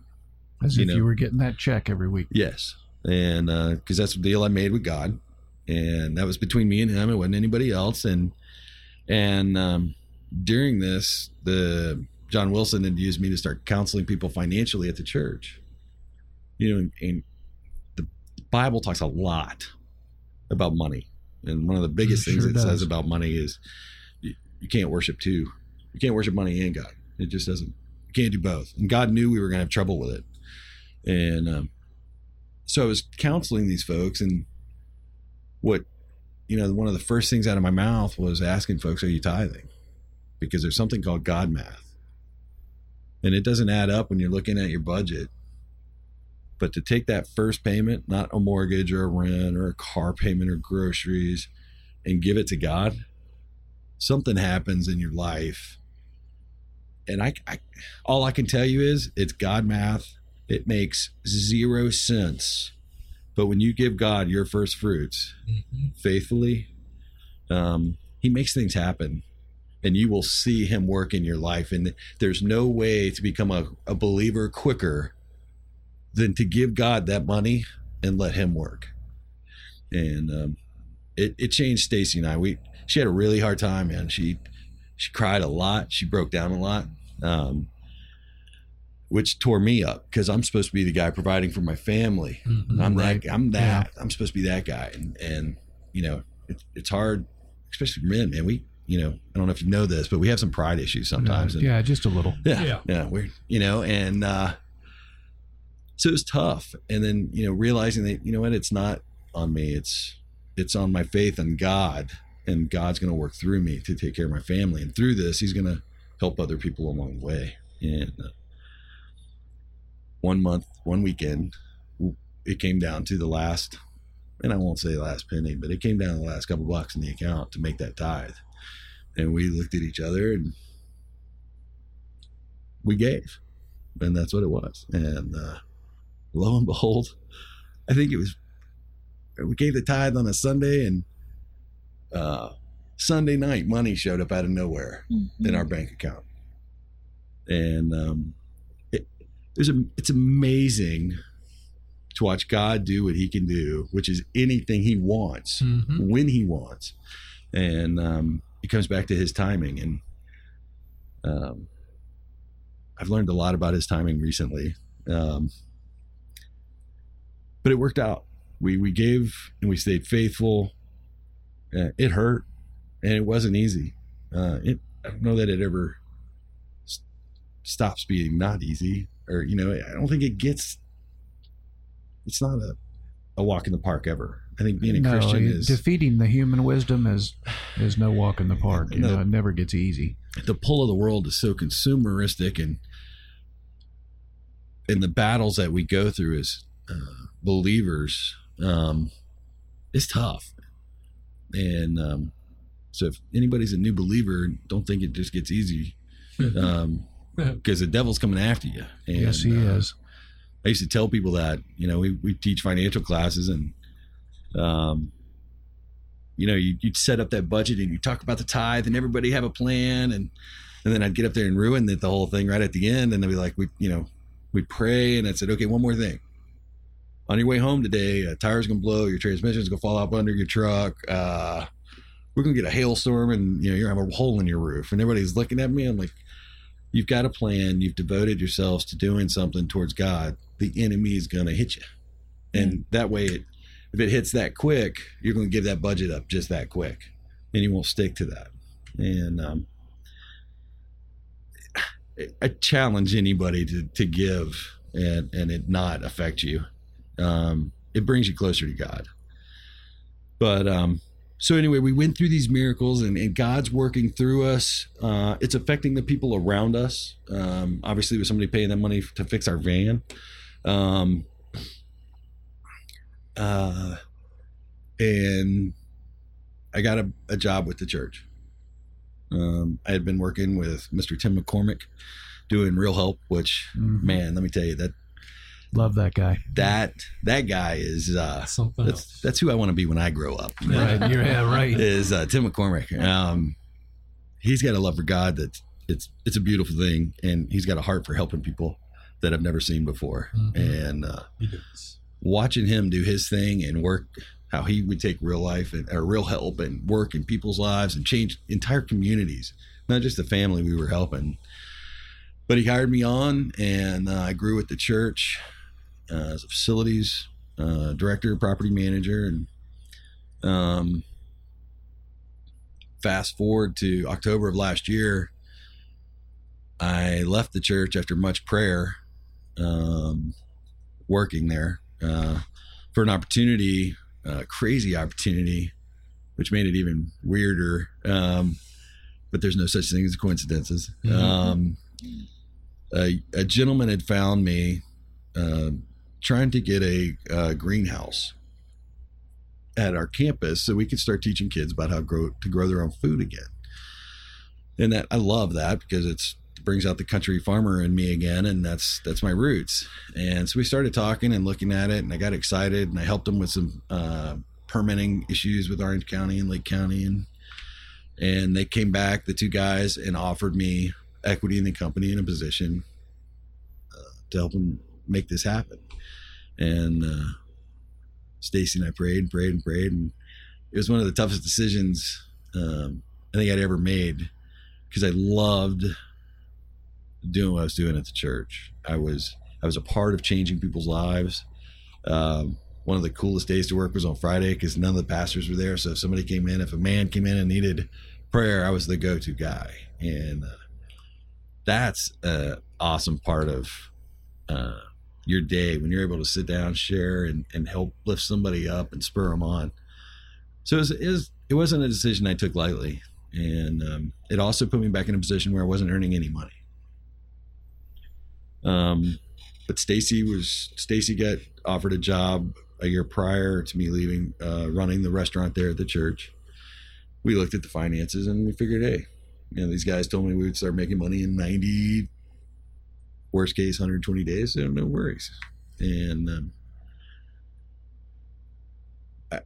As You if know. you were getting that check every week. Yes, and because that's the deal I made with God, and that was between me and Him. It wasn't anybody else. And and um, during this, the John Wilson had used me to start counseling people financially at the church. You know, and, and the Bible talks a lot about money, and one of the biggest things sure it says about money is you, you can't worship two. You can't worship money and God. It just doesn't. You can't do both. And God knew we were going to have trouble with it, and um, so I was counseling these folks, and what you know, one of the first things out of my mouth was asking folks, "Are you tithing?" Because there's something called God math, and it doesn't add up when you're looking at your budget. But to take that first payment, not a mortgage or a rent or a car payment or groceries, and give it to God, something happens in your life and I, I all I can tell you is it's God math. It makes zero sense. But when you give God your first fruits Mhm. faithfully, um, He makes things happen, and you will see Him work in your life. And there's no way to become a, a believer quicker than to give God that money and let Him work. And um, it it changed Stacy and I. We she had a really hard time, man. She she cried a lot. She broke down a lot. Um, which tore me up because I'm supposed to be the guy providing for my family. Mhm. I'm Right. that. I'm that. I'm supposed to be that guy, and and you know, it, it's hard, especially for men. Man, we, you know, I don't know if you know this, but we have some pride issues sometimes. and- yeah, just a little. yeah, Yeah. yeah, We're you know, and uh, so it was tough. And then you know, realizing that you know what, it's not on me. It's it's on my faith in God, and God's going to work through me to take care of my family. And through this, He's going to help other people along the way. And uh, one month, one weekend, it came down to the last, and I won't say the last penny, but it came down to the last couple bucks in the account to make that tithe. And we looked at each other and we gave, and that's what it was. And uh, lo and behold, I think it was we gave the tithe on a Sunday, and uh, Sunday night money showed up out of nowhere in our bank account, and um, it, there's a it's amazing to watch God do what He can do, which is anything He wants Mhm. when He wants, and um, it comes back to His timing. And um, I've learned a lot about His timing recently, um, but it worked out. We we gave and we stayed faithful. Uh, it hurt, and it wasn't easy. Uh, it I don't know that it ever s- stops being not easy, or you know, I don't think it gets. It's not a a walk in the park ever. I think being a no, Christian is defeating the human wisdom is is no walk in the park. You No. know, it never gets easy. the pull of the world is so consumeristic and and the battles that we go through as uh, believers um, is tough and um, so if anybody's a new believer don't think it just gets easy um, because the devil's coming after you and, yes, he uh, is. I used to tell people that, you know, we, we teach financial classes and, um, you know, you, you'd set up that budget and you talk about the tithe and everybody have a plan. And, and then I'd get up there and ruin the, the whole thing right at the end. And they'd be like, we, you know, we'd pray. And I said, okay, one more thing. On your way home today, a tire's going to blow, your transmission's to fall up under your truck. Uh, we're to get a hailstorm and, you know, you're to have a hole in your roof. And everybody's looking at me. I'm like, you've got a plan. You've devoted yourselves to doing something towards God. The enemy is to hit you, and that way, it, if it hits that quick, you're to give that budget up just that quick, and you won't stick to that. And um, I challenge anybody to to give and and it not affect you. Um, it brings you closer to God. But um, so anyway, we went through these miracles, and, and God's working through us. Uh, it's affecting the people around us. Um, obviously, with somebody paying that money to fix our van. Um, uh, and I got a, a job with the church. Um, I had been working with Mr. Tim McCormick, doing Real Help, which Mhm. man, let me tell you that Love that guy. that that guy is uh, Something that's else. that's who I want to be when I grow up. Right. You're, yeah, right. is uh, Tim McCormick. Um, he's got a love for God that it's it's a beautiful thing, and he's got a heart for helping people that I've never seen before. Mhm. And uh, watching him do his thing and work, how he would take real life and or real help and work in people's lives and change entire communities, not just the family we were helping. But he hired me on, and uh, I grew at the church uh, as a facilities uh, director, property manager, and um, fast forward to October of last year, I left the church after much prayer, um, working there uh, for an opportunity, a crazy opportunity, which made it even weirder. Um, but there's no such thing as coincidences. Mhm. Um, a, a gentleman had found me uh, trying to get a, greenhouse at our campus so we could start teaching kids about how grow to grow their own food again. And that I love that because it's brings out the country farmer in me again, and that's that's my roots. And so we started talking and looking at it, and I got excited, and I helped them with some uh, permitting issues with Orange County and Lake County, and and they came back, the two guys, and offered me equity in the company in a position uh, to help them make this happen. And uh, Stacy and I prayed and prayed and prayed, and it was one of the toughest decisions um, I think I'd ever made because I loved doing what I was doing at the church. I was I was a part of changing people's lives. Um, one of the coolest days to work was on Friday because none of the pastors were there. So if somebody came in, if a man came in and needed prayer, I was the go-to guy, and uh, that's an awesome part of uh, your day when you're able to sit down, share, and, and help lift somebody up and spur them on. So it, was, it, was, it wasn't a decision I took lightly, and um, it also put me back in a position where I wasn't earning any money. Um, but Stacy was Stacy got offered a job a year prior to me leaving, uh, running the restaurant there at the church. We looked at the finances and we figured, hey, you know, these guys told me we would start making money in 90, worst case, 120 days. So no worries. And um, I,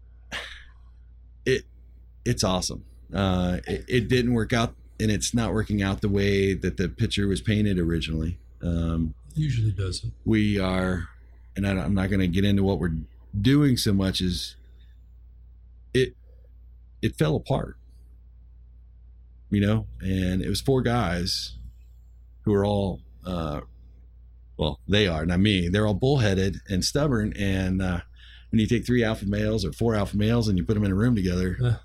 it it's awesome. Uh, it, it didn't work out, and it's not working out the way that the picture was painted originally. Um, Usually doesn't. we are, and I, I'm not going to get into what we're doing so much as it it fell apart, you know. And it was four guys who are all, uh, well, they are not me. They're all bullheaded and stubborn. And uh, when you take three alpha males or four alpha males and you put them in a room together, Uh.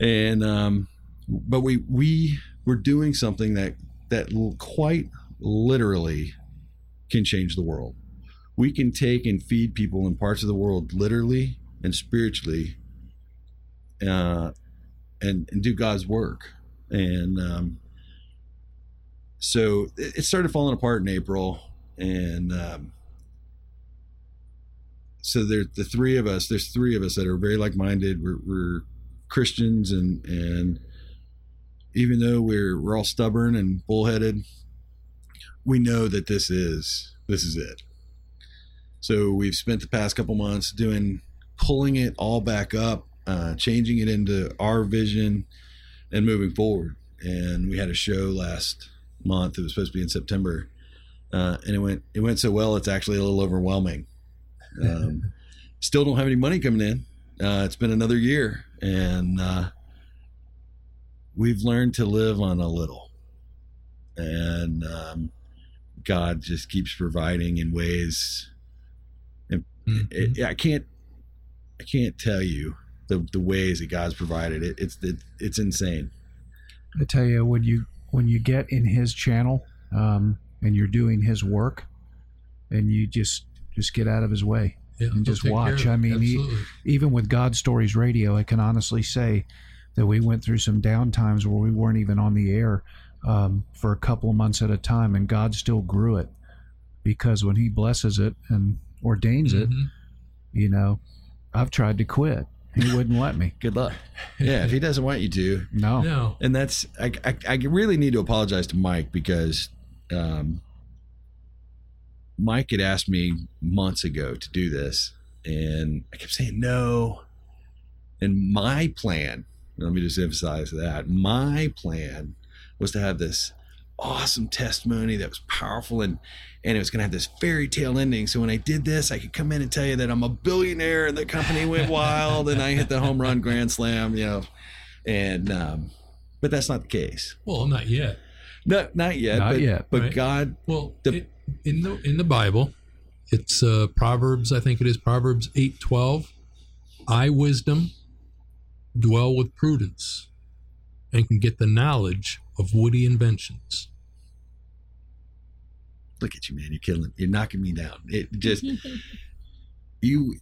and um, but we we were doing something that that quite literally can change the world. We can take and feed people in parts of the world literally and spiritually, uh, and and do God's work. And um, so it, it started falling apart in April, and um, so there's the three of us. There's three of us that are very like-minded. We're, we're Christians, and and even though we're we're all stubborn and bullheaded, we know that this is this is it. So we've spent the past couple months doing pulling it all back up, uh, changing it into our vision, and moving forward. And we had a show last month. It was supposed to be in September, uh, and it went it went so well. It's actually a little overwhelming. Um, still don't have any money coming in. Uh, it's been another year, and uh, we've learned to live on a little. And um, God just keeps providing in ways. And Mhm. it, I can't, I can't tell you the the ways that God's provided it. It's it, it's insane. I tell you, when you when you get in His channel um, and you're doing His work, and you just just get out of His way, Yeah, and just watch. I mean, he- even with God Stories Radio, I can honestly say that we went through some down times where we weren't even on the air um, for a couple of months at a time, and God still grew it because when He blesses it and ordains it, Mhm. you know, I've tried to quit. He wouldn't let me. Good luck. Yeah, if He doesn't want you to, No. No. and that's I, I, I really need to apologize to Mike because um, Mike had asked me months ago to do this, and I kept saying no. And my plan, let me just emphasize that my plan was to have this awesome testimony that was powerful and and it was going to have this fairy tale ending. So when I did this, I could come in and tell you that I'm a billionaire and the company went wild and I hit the home run grand slam, you know, and um, but that's not the case. Well, not yet. No, not yet. Not but, yet. But Right. God, Well, The- it- in the in the Bible, it's uh, Proverbs. I think it is Proverbs eight twelve. I wisdom dwell with prudence, and can get the knowledge of witty inventions. look at you, man. You're killing. You're knocking me down. It just you.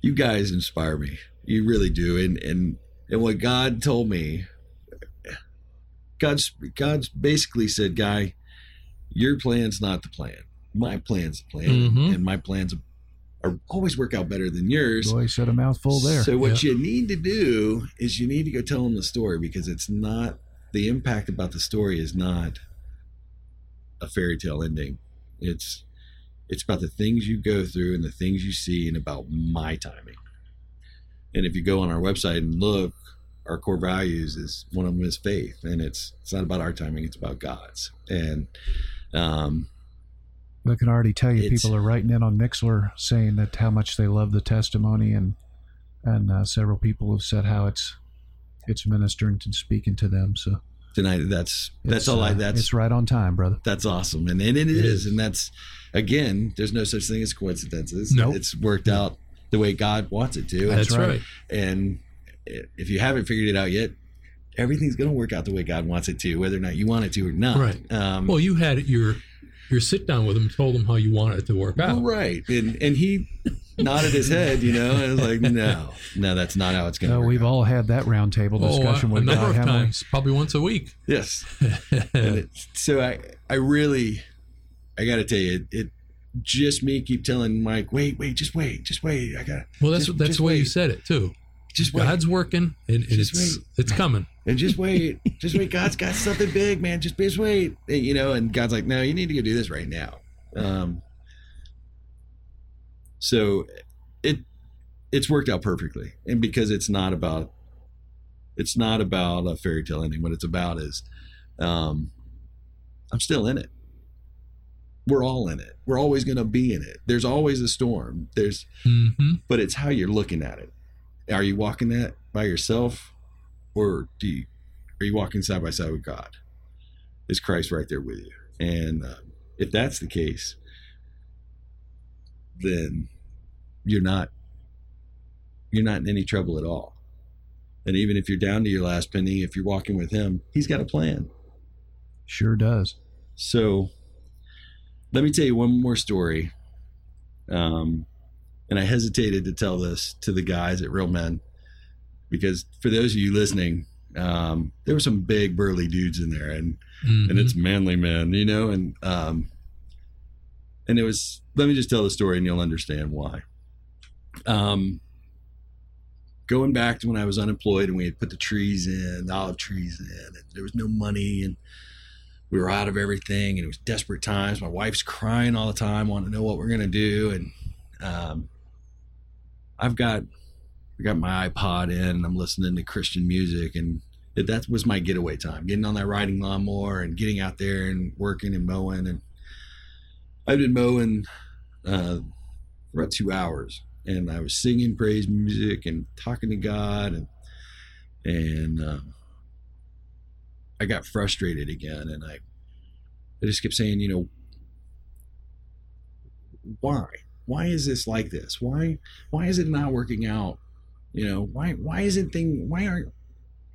You guys inspire me. You really do. And and and what God told me, God's God's basically said, "Guy, your plan's not the plan. My plan's the plan, Mhm. and my plans are always work out better than yours." Boy, said a mouthful there. So what you need to do is you need to go tell them the story because it's not the impact about the story is not a fairy tale ending. It's it's about the things you go through and the things you see and about my timing. And if you go on our website and look, our core values is one of them is faith, and it's it's not about our timing; it's about God's. And um, I can already tell you, It's- people are writing in on Mixlr saying that how much they love the testimony, and and uh, several people have said how it's it's ministering and speaking to them. So tonight, that's that's it's, all I. uh, That's it's right on time, brother. That's awesome, and and it It is, is. and that's again, there's no such thing as coincidences. Nope. it's worked out the way God wants it to, That's, That's right. right. and if you haven't figured it out yet, everything's going to work out the way God wants it to, whether or not you want it to or not. Right. Um, Well, you had your your sit down with him, told him how you wanted it to work out. right, and and he nodded his head, you know, and was like, no, no, that's not how it's going to No, work. we've out. all had that roundtable oh, discussion oh, a, a with number God, of haven't we? probably once a week. yes. It, so I, I really, I got to tell you, it, it just me keep telling Mike, wait, wait, just wait, just wait. I got well, that's just- that's just the way you said it too. Just wait. God's working, and, Just it's wait. it's coming. and just wait, just wait. God's got something big, man. Just, just wait, And, you know. And God's like, no, you need to go do this right now. Um, so it it's worked out perfectly, and because it's not about it's not about a fairy tale ending. What it's about is, um, I'm still in it. We're all in it. We're always going to be in it. There's always a storm. There's hmm but it's how you're looking at it. Are you walking that by yourself, or do you, are you walking side by side with God? Is Christ right there with you? And um, if that's the case, then you're not you're not in any trouble at all. And even if you're down to your last penny, if you're walking with Him, He's got a plan. Sure does. So let me tell you one more story. Um, and I hesitated to tell this to the guys at Real Men because for those of you listening, um, there were some big burly dudes in there, and and Mhm. it's manly men, you know, and um, and it was. Let me just tell the story, and you'll understand why. Um, going back to when I was unemployed, and we had put the trees in, the olive trees in, and there was no money, and we were out of everything, and it was desperate times. My wife's crying all the time, wanting to know what we're gonna do, and um, I've got I got my iPod in, I'm listening to Christian music, and that, was my getaway time, getting on that riding lawnmower and getting out there and working and mowing. And I've been mowing uh, for about two hours, and I was singing praise music and talking to God, and and um, I got frustrated again, and I I just kept saying, you know, why? Why is this like this? Why why is it not working out? You know, why why isn't thing why aren't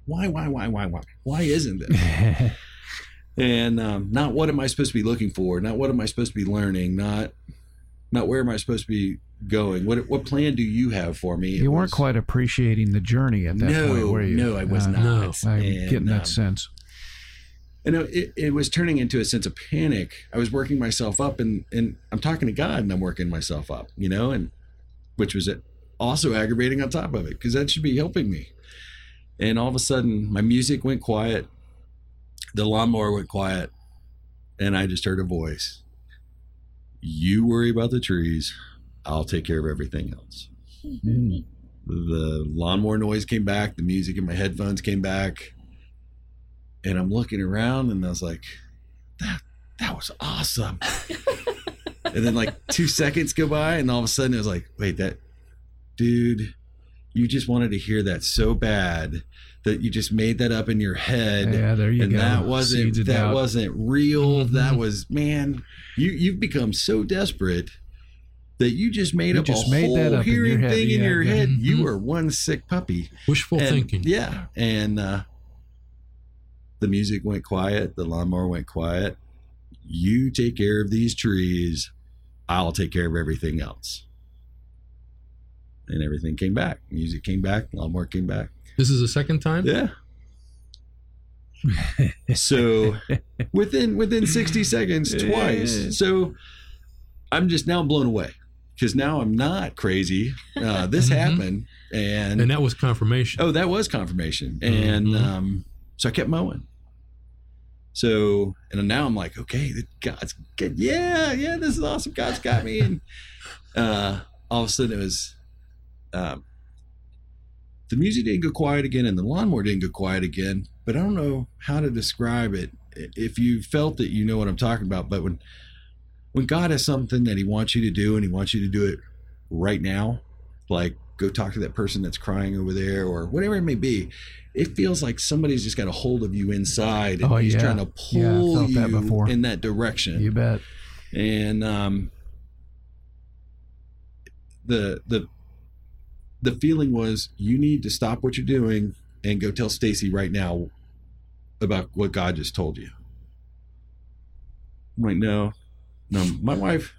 why why why why why why isn't this? and um, not what am I supposed to be looking for? Not what am I supposed to be learning? Not not where am I supposed to be going? What what plan do you have for me? It you weren't was- quite appreciating the journey at that no, point, were you? no, I was Uh, not. No. I'm And, getting that um, sense. Know, it, it was turning into a sense of panic. I was working myself up, and and I'm talking to God, and I'm working myself up, you know, and which was it also aggravating on top of it because that should be helping me. And all of a sudden, my music went quiet, the lawnmower went quiet, and I just heard a voice. You worry about the trees, I'll take care of everything else. Mm. The lawnmower noise came back, the music in my headphones came back, and I'm looking around and I was like, that that was awesome. and then like two seconds go by, and all of a sudden it was like, wait, that dude, you just wanted to hear that so bad that you just made that up in your head. Yeah, there you and go. that wasn't of that doubt. wasn't real. Mhm. That was man, you you've become so desperate that you just made You up just a made whole that up in your head, thing in your yeah. head. You Mhm. were one sick puppy. Wishful And- thinking. Yeah. And uh, the music went quiet, the lawnmower went quiet. You take care of these trees, I'll take care of everything else. And everything came back. Music came back, lawnmower came back. This is the second time. Yeah. so within within 60 seconds twice. So I'm just now blown away because now I'm not crazy. Uh, this Mhm. happened and And that was confirmation. Oh, that was confirmation. And Mhm. um, so I kept mowing. So, and now I'm like, okay, God's good. Yeah, yeah, this is awesome. God's got me. And uh, all of a sudden it was, um, the music didn't go quiet again and the lawnmower didn't go quiet again. But I don't know how to describe it. If you felt it, you know what I'm talking about. But when, when God has something that he wants you to do and he wants you to do it right now, like go talk to that person that's crying over there or whatever it may be, it feels like somebody's just got a hold of you inside and Oh, he's yeah. trying to pull that you before. in that direction. You bet. And um, the the the feeling was you need to stop what you're doing and go tell Stacy right now about what God just told you. I'm like, no, no, my wife,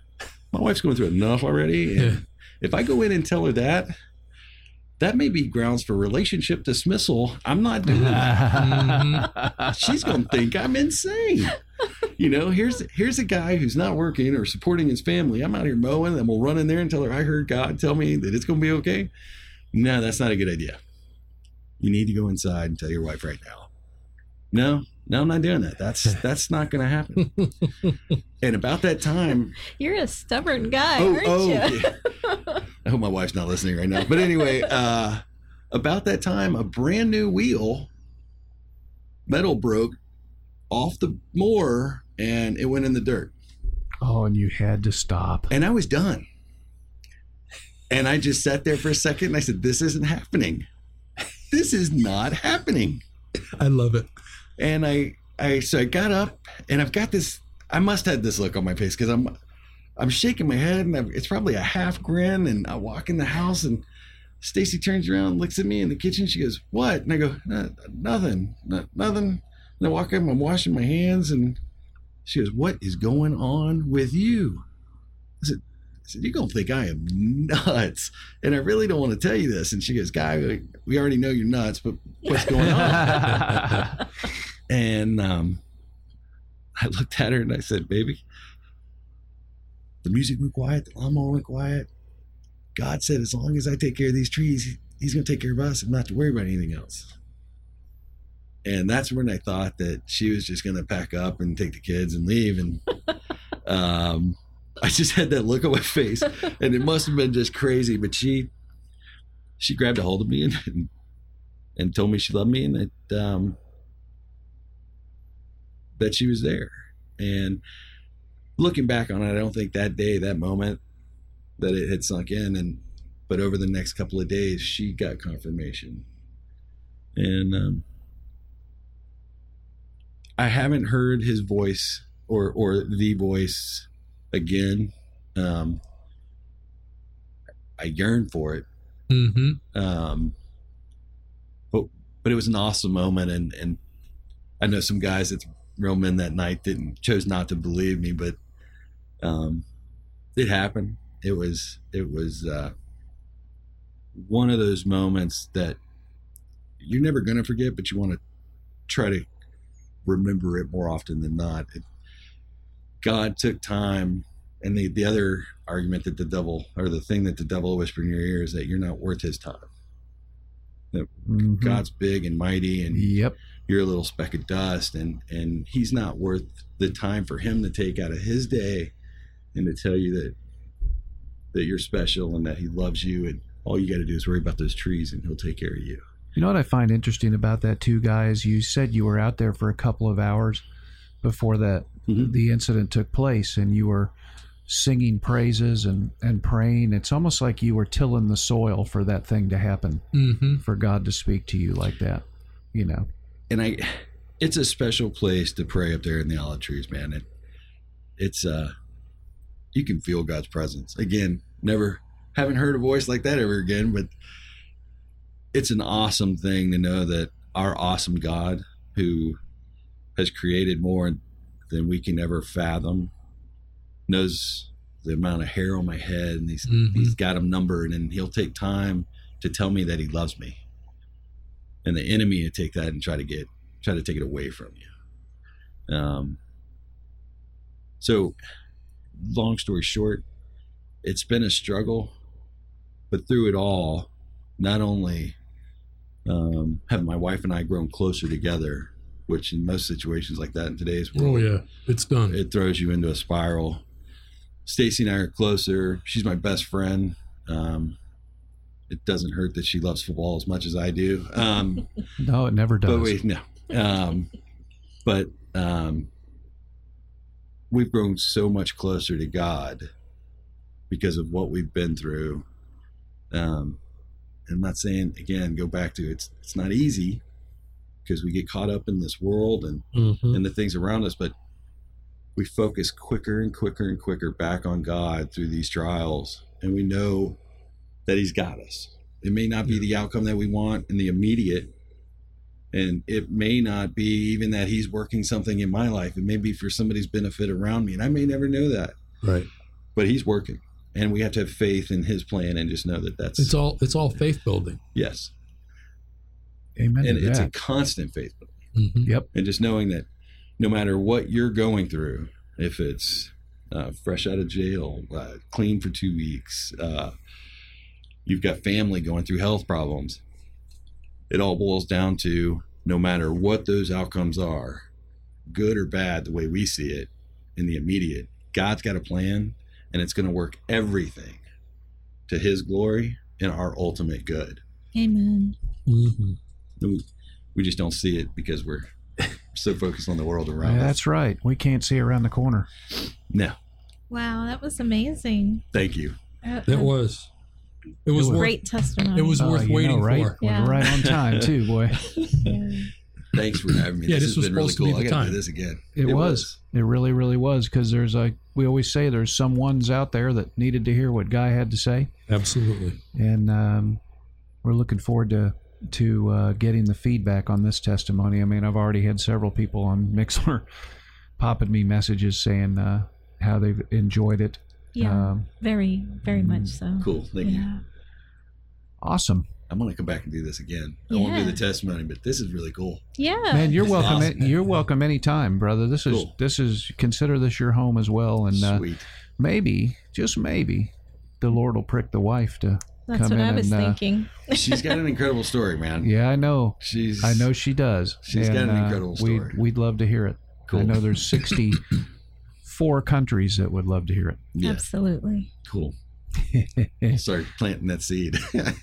my wife's going through enough already. And Yeah. if I go in and tell her that, that may be grounds for relationship dismissal. I'm not doing that. Mm-hmm. She's gonna think I'm insane. You know, here's here's a guy who's not working or supporting his family. I'm out here mowing, and we'll run in there and tell her I heard God tell me that it's gonna be okay. No, that's not a good idea. You need to go inside and tell your wife right now. No, no, I'm not doing that. That's that's not gonna happen. and about that time, You're a stubborn guy, oh, aren't oh, you? yeah. I hope my wife's not listening right now. But anyway, uh, about that time, a brand new wheel, metal broke off the mower and it went in the dirt. Oh, and you had to stop. And I was done. And I just sat there for a second and I said, This isn't happening. This is not happening. I love it. And I, I, so I got up and I've got this, I must have this look on my face because I'm, I'm shaking my head and I've, it's probably a half grin. And I walk in the house and Stacy turns around, looks at me in the kitchen. She goes, What? And I go, Nothing, no, nothing. And I walk in, I'm washing my hands and she goes, What is going on with you? I said, I said, You're going to think I am nuts. And I really don't want to tell you this. And she goes, Guy, we- we already know you're nuts, but what's going on? And um, I looked at her and I said, Baby, the music went quiet, the lawnmower went quiet. God said, As long as I take care of these trees, He's going to take care of us and not to worry about anything else. And that's when I thought that she was just going to pack up and take the kids and leave. And um, I just had that look on my face, and it must have been just crazy. But she, she grabbed a hold of me and and, and told me she loved me and that um, that she was there. And looking back on it, I don't think that day, that moment, that it had sunk in. And but over the next couple of days, she got confirmation, and um, I haven't heard his voice or or the voice again. Um, I yearn for it, Mm-hmm. um, but but it was an awesome moment, and and I know some guys that's real men that night didn't chose not to believe me, but um, it happened. It was it was uh, one of those moments that you're never going to forget, but you want to try to remember it more often than not. It, God took time, and the the other argument that the devil or the thing that the devil will whisper in your ear is that you're not worth his time. Mhm. God's big and mighty, and Yep. you're a little speck of dust, and and he's not worth the time for him to take out of his day and to tell you that that you're special and that he loves you, and all you got to do is worry about those trees, and he'll take care of you. You know what I find interesting about that too, guys? You said you were out there for a couple of hours before that Mhm. the incident took place, and you were singing praises and and praying. It's almost like you were tilling the soil for that thing to happen, Mm-hmm. for God to speak to you like that. You know. and I, it's a special place to pray up there in the olive trees, man. It, it's uh, you can feel God's presence. Again, never haven't heard a voice like that ever again, but it's an awesome thing to know that our awesome God, who has created more than we can ever fathom, knows the amount of hair on my head, and he's Mhm. he's got them numbered, and he'll take time to tell me that he loves me and the enemy to take that and try to get try to take it away from you. Um, so, long story short, it's been a struggle, but through it all, not only um, have my wife and I grown closer together, which in most situations like that in today's world, Oh yeah, it's done. it throws you into a spiral. Stacy and I are closer. She's my best friend. Um, it doesn't hurt that she loves football as much as I do. Um, No, it never does. but wait, no. Um, but um, we've grown so much closer to God because of what we've been through. Um, I'm not saying again, go back to it's it's not easy because we get caught up in this world and Mhm. and the things around us, but we focus quicker and quicker and quicker back on God through these trials, and we know that He's got us. It may not be the outcome that we want in the immediate, and it may not be even that He's working something in my life. It may be for somebody's benefit around me, and I may never know that, Right. but He's working, and we have to have faith in His plan and just know that that's It's all it's all faith building. yes, Amen and to it's a constant faith. Mhm. Yep. and just knowing that no matter what you're going through, if it's uh, fresh out of jail, uh, clean for two weeks, uh, you've got family going through health problems, it all boils down to no matter what those outcomes are, good or bad, the way we see it in the immediate, God's got a plan and it's going to work everything to His glory and our ultimate good. Amen. Mhm. We, we just don't see it because we're so focused on the world around Yeah, us. that's right. We can't see around the corner. No, Wow, that was amazing. thank you. That was. It was was. worth. great testimony. It was Oh, worth waiting know, right? for. We're right on time too, boy. Yeah. Thanks for having me. Yeah, this, this has was been really supposed be cool. I the got to do this again. It, was. It really, really was. Because there's a. We always say there's some ones out there that needed to hear what Guy had to say, Absolutely. and um, we're looking forward to to uh, getting the feedback on this testimony. I mean, I've already had several people on Mixlr popping me messages saying uh, how they've enjoyed it. Yeah. Um, very, very much so. Cool. Thank you. Awesome, I'm going to come back and do this again. I won't do the testimony, but this is really cool. Yeah. man. You're This welcome. awesome. You're welcome anytime, brother. This is this is consider this your home as well, and uh, Sweet. maybe just maybe the Lord will prick the wife to That's come what in I was and, uh, thinking. She's got an incredible story, man. Yeah, I know. She's. I know she does. She's got And, an uh, incredible We'd, story. we'd love to hear it. I know there's 64 countries that would love to hear it. Yeah. Absolutely. Cool. Start planting that seed.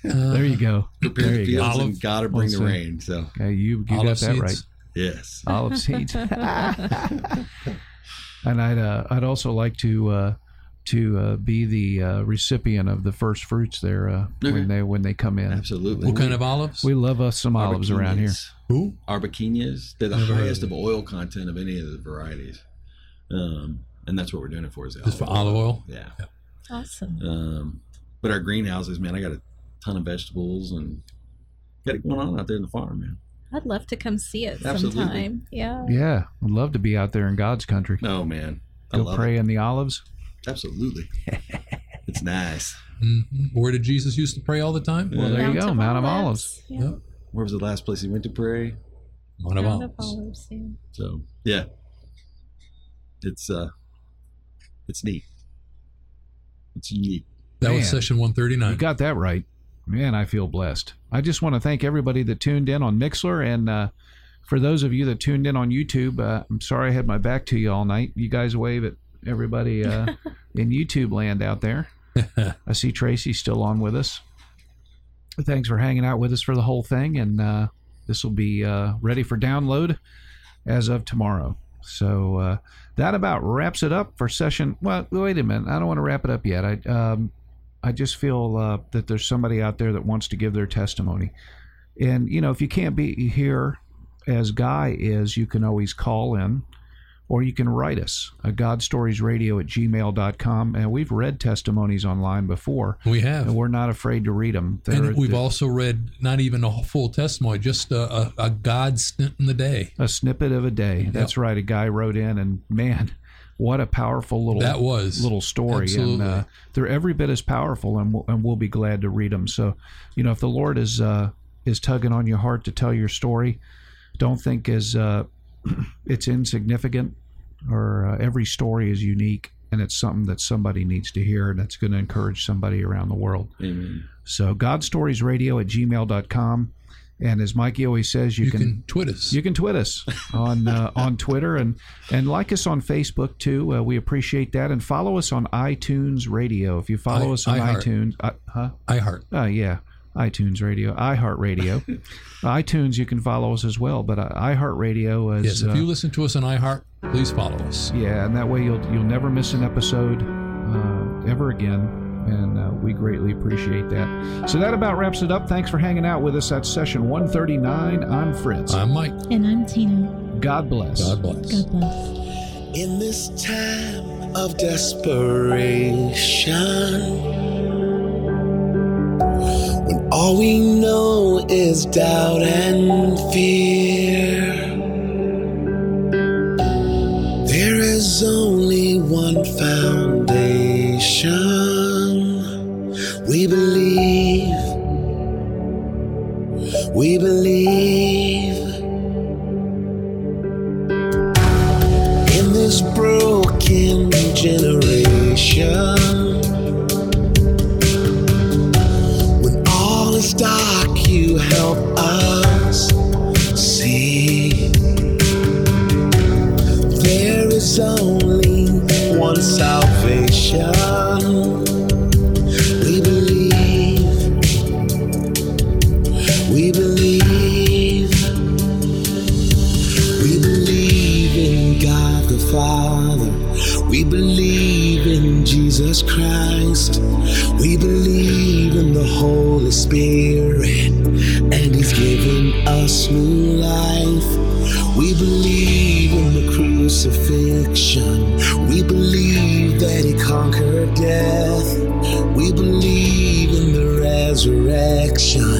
there you go. Prepare There the you fields go. and Olive- God to bring the Well said. rain. So Okay, you, you got Olive that right. yes. Olive seeds. and I'd uh, I'd also like to uh, to uh, be the uh, recipient of the first fruits there uh, Okay. when they when they come in. Absolutely. What kind of olives? We love us some olives around here. Who? Arbequinas. They're the Never highest of of oil content of any of the varieties. Um, and that's what we're doing it for. Is the Just for olive oil? Yeah. Awesome. Um, but our greenhouses, man, I got a ton of vegetables and got it going on out there in the farm, man. I'd love to come see it Absolutely. sometime. Yeah. Yeah, I'd love to be out there in God's country. No, man. I Go love pray in the olives. Absolutely. it's nice. Mhm. Where did Jesus used to pray all the time? Well, there you go, Mount of Olives. Yeah. Yep. Where was the last place he went to pray? Mount of Mount of Olives. Olives. Yeah. So yeah, it's uh, it's neat. It's neat. That was session 139. You got that right. Man, I feel blessed. I just want to thank everybody that tuned in on Mixlr. And uh, for those of you that tuned in on YouTube, uh, I'm sorry I had my back to you all night. You guys wave at everybody uh, in YouTube land out there. I see Tracy still on with us. Thanks for hanging out with us for the whole thing. And uh, this will be uh, ready for download as of tomorrow. So uh, that about wraps it up for session. Well, wait a minute. I don't want to wrap it up yet. I um, I just feel uh, that there's somebody out there that wants to give their testimony. And, you know, if you can't be here as Guy is, you can always call in or you can write us at godstoriesradio at gmail.com. And we've read testimonies online before, We have. and we're not afraid to read them. and we've also read not even a full testimony, just a, a, a God stint in the day. a snippet of a day. That's right. A guy wrote in, and man, what a powerful little That was. little story, Absolutely. and uh, they're every bit as powerful, and we'll, and we'll be glad to read them. So, you know, if the Lord is uh, is tugging on your heart to tell your story, don't think as uh, it's insignificant, or uh, every story is unique, and it's something that somebody needs to hear, and it's going to encourage somebody around the world. Amen. So, godstoriesradio at gmail.com. And as Mikey always says, you, You, can, can, tweet us. you can tweet us on uh, on Twitter and and like us on Facebook too. Uh, we appreciate that and follow us on iTunes Radio. If you follow I- us on iHeart. iTunes, uh, huh? iHeart. Uh, yeah, iTunes Radio, iHeartRadio, iTunes. You can follow us as well, but uh, iHeartRadio is Yes, if uh, you listen to us on iHeart, please follow us. yeah, and that way you'll you'll never miss an episode uh, ever again. And uh, we greatly appreciate that. So that about wraps it up. Thanks for hanging out with us. at session 139. I'm Fritz. I'm Mike. And I'm Tina. God bless. God bless. God bless. In this time of desperation, when all we know is doubt and fear, there is only one foundation. We believe, we believe. Crucifixion. We believe that He conquered death. We believe in the resurrection.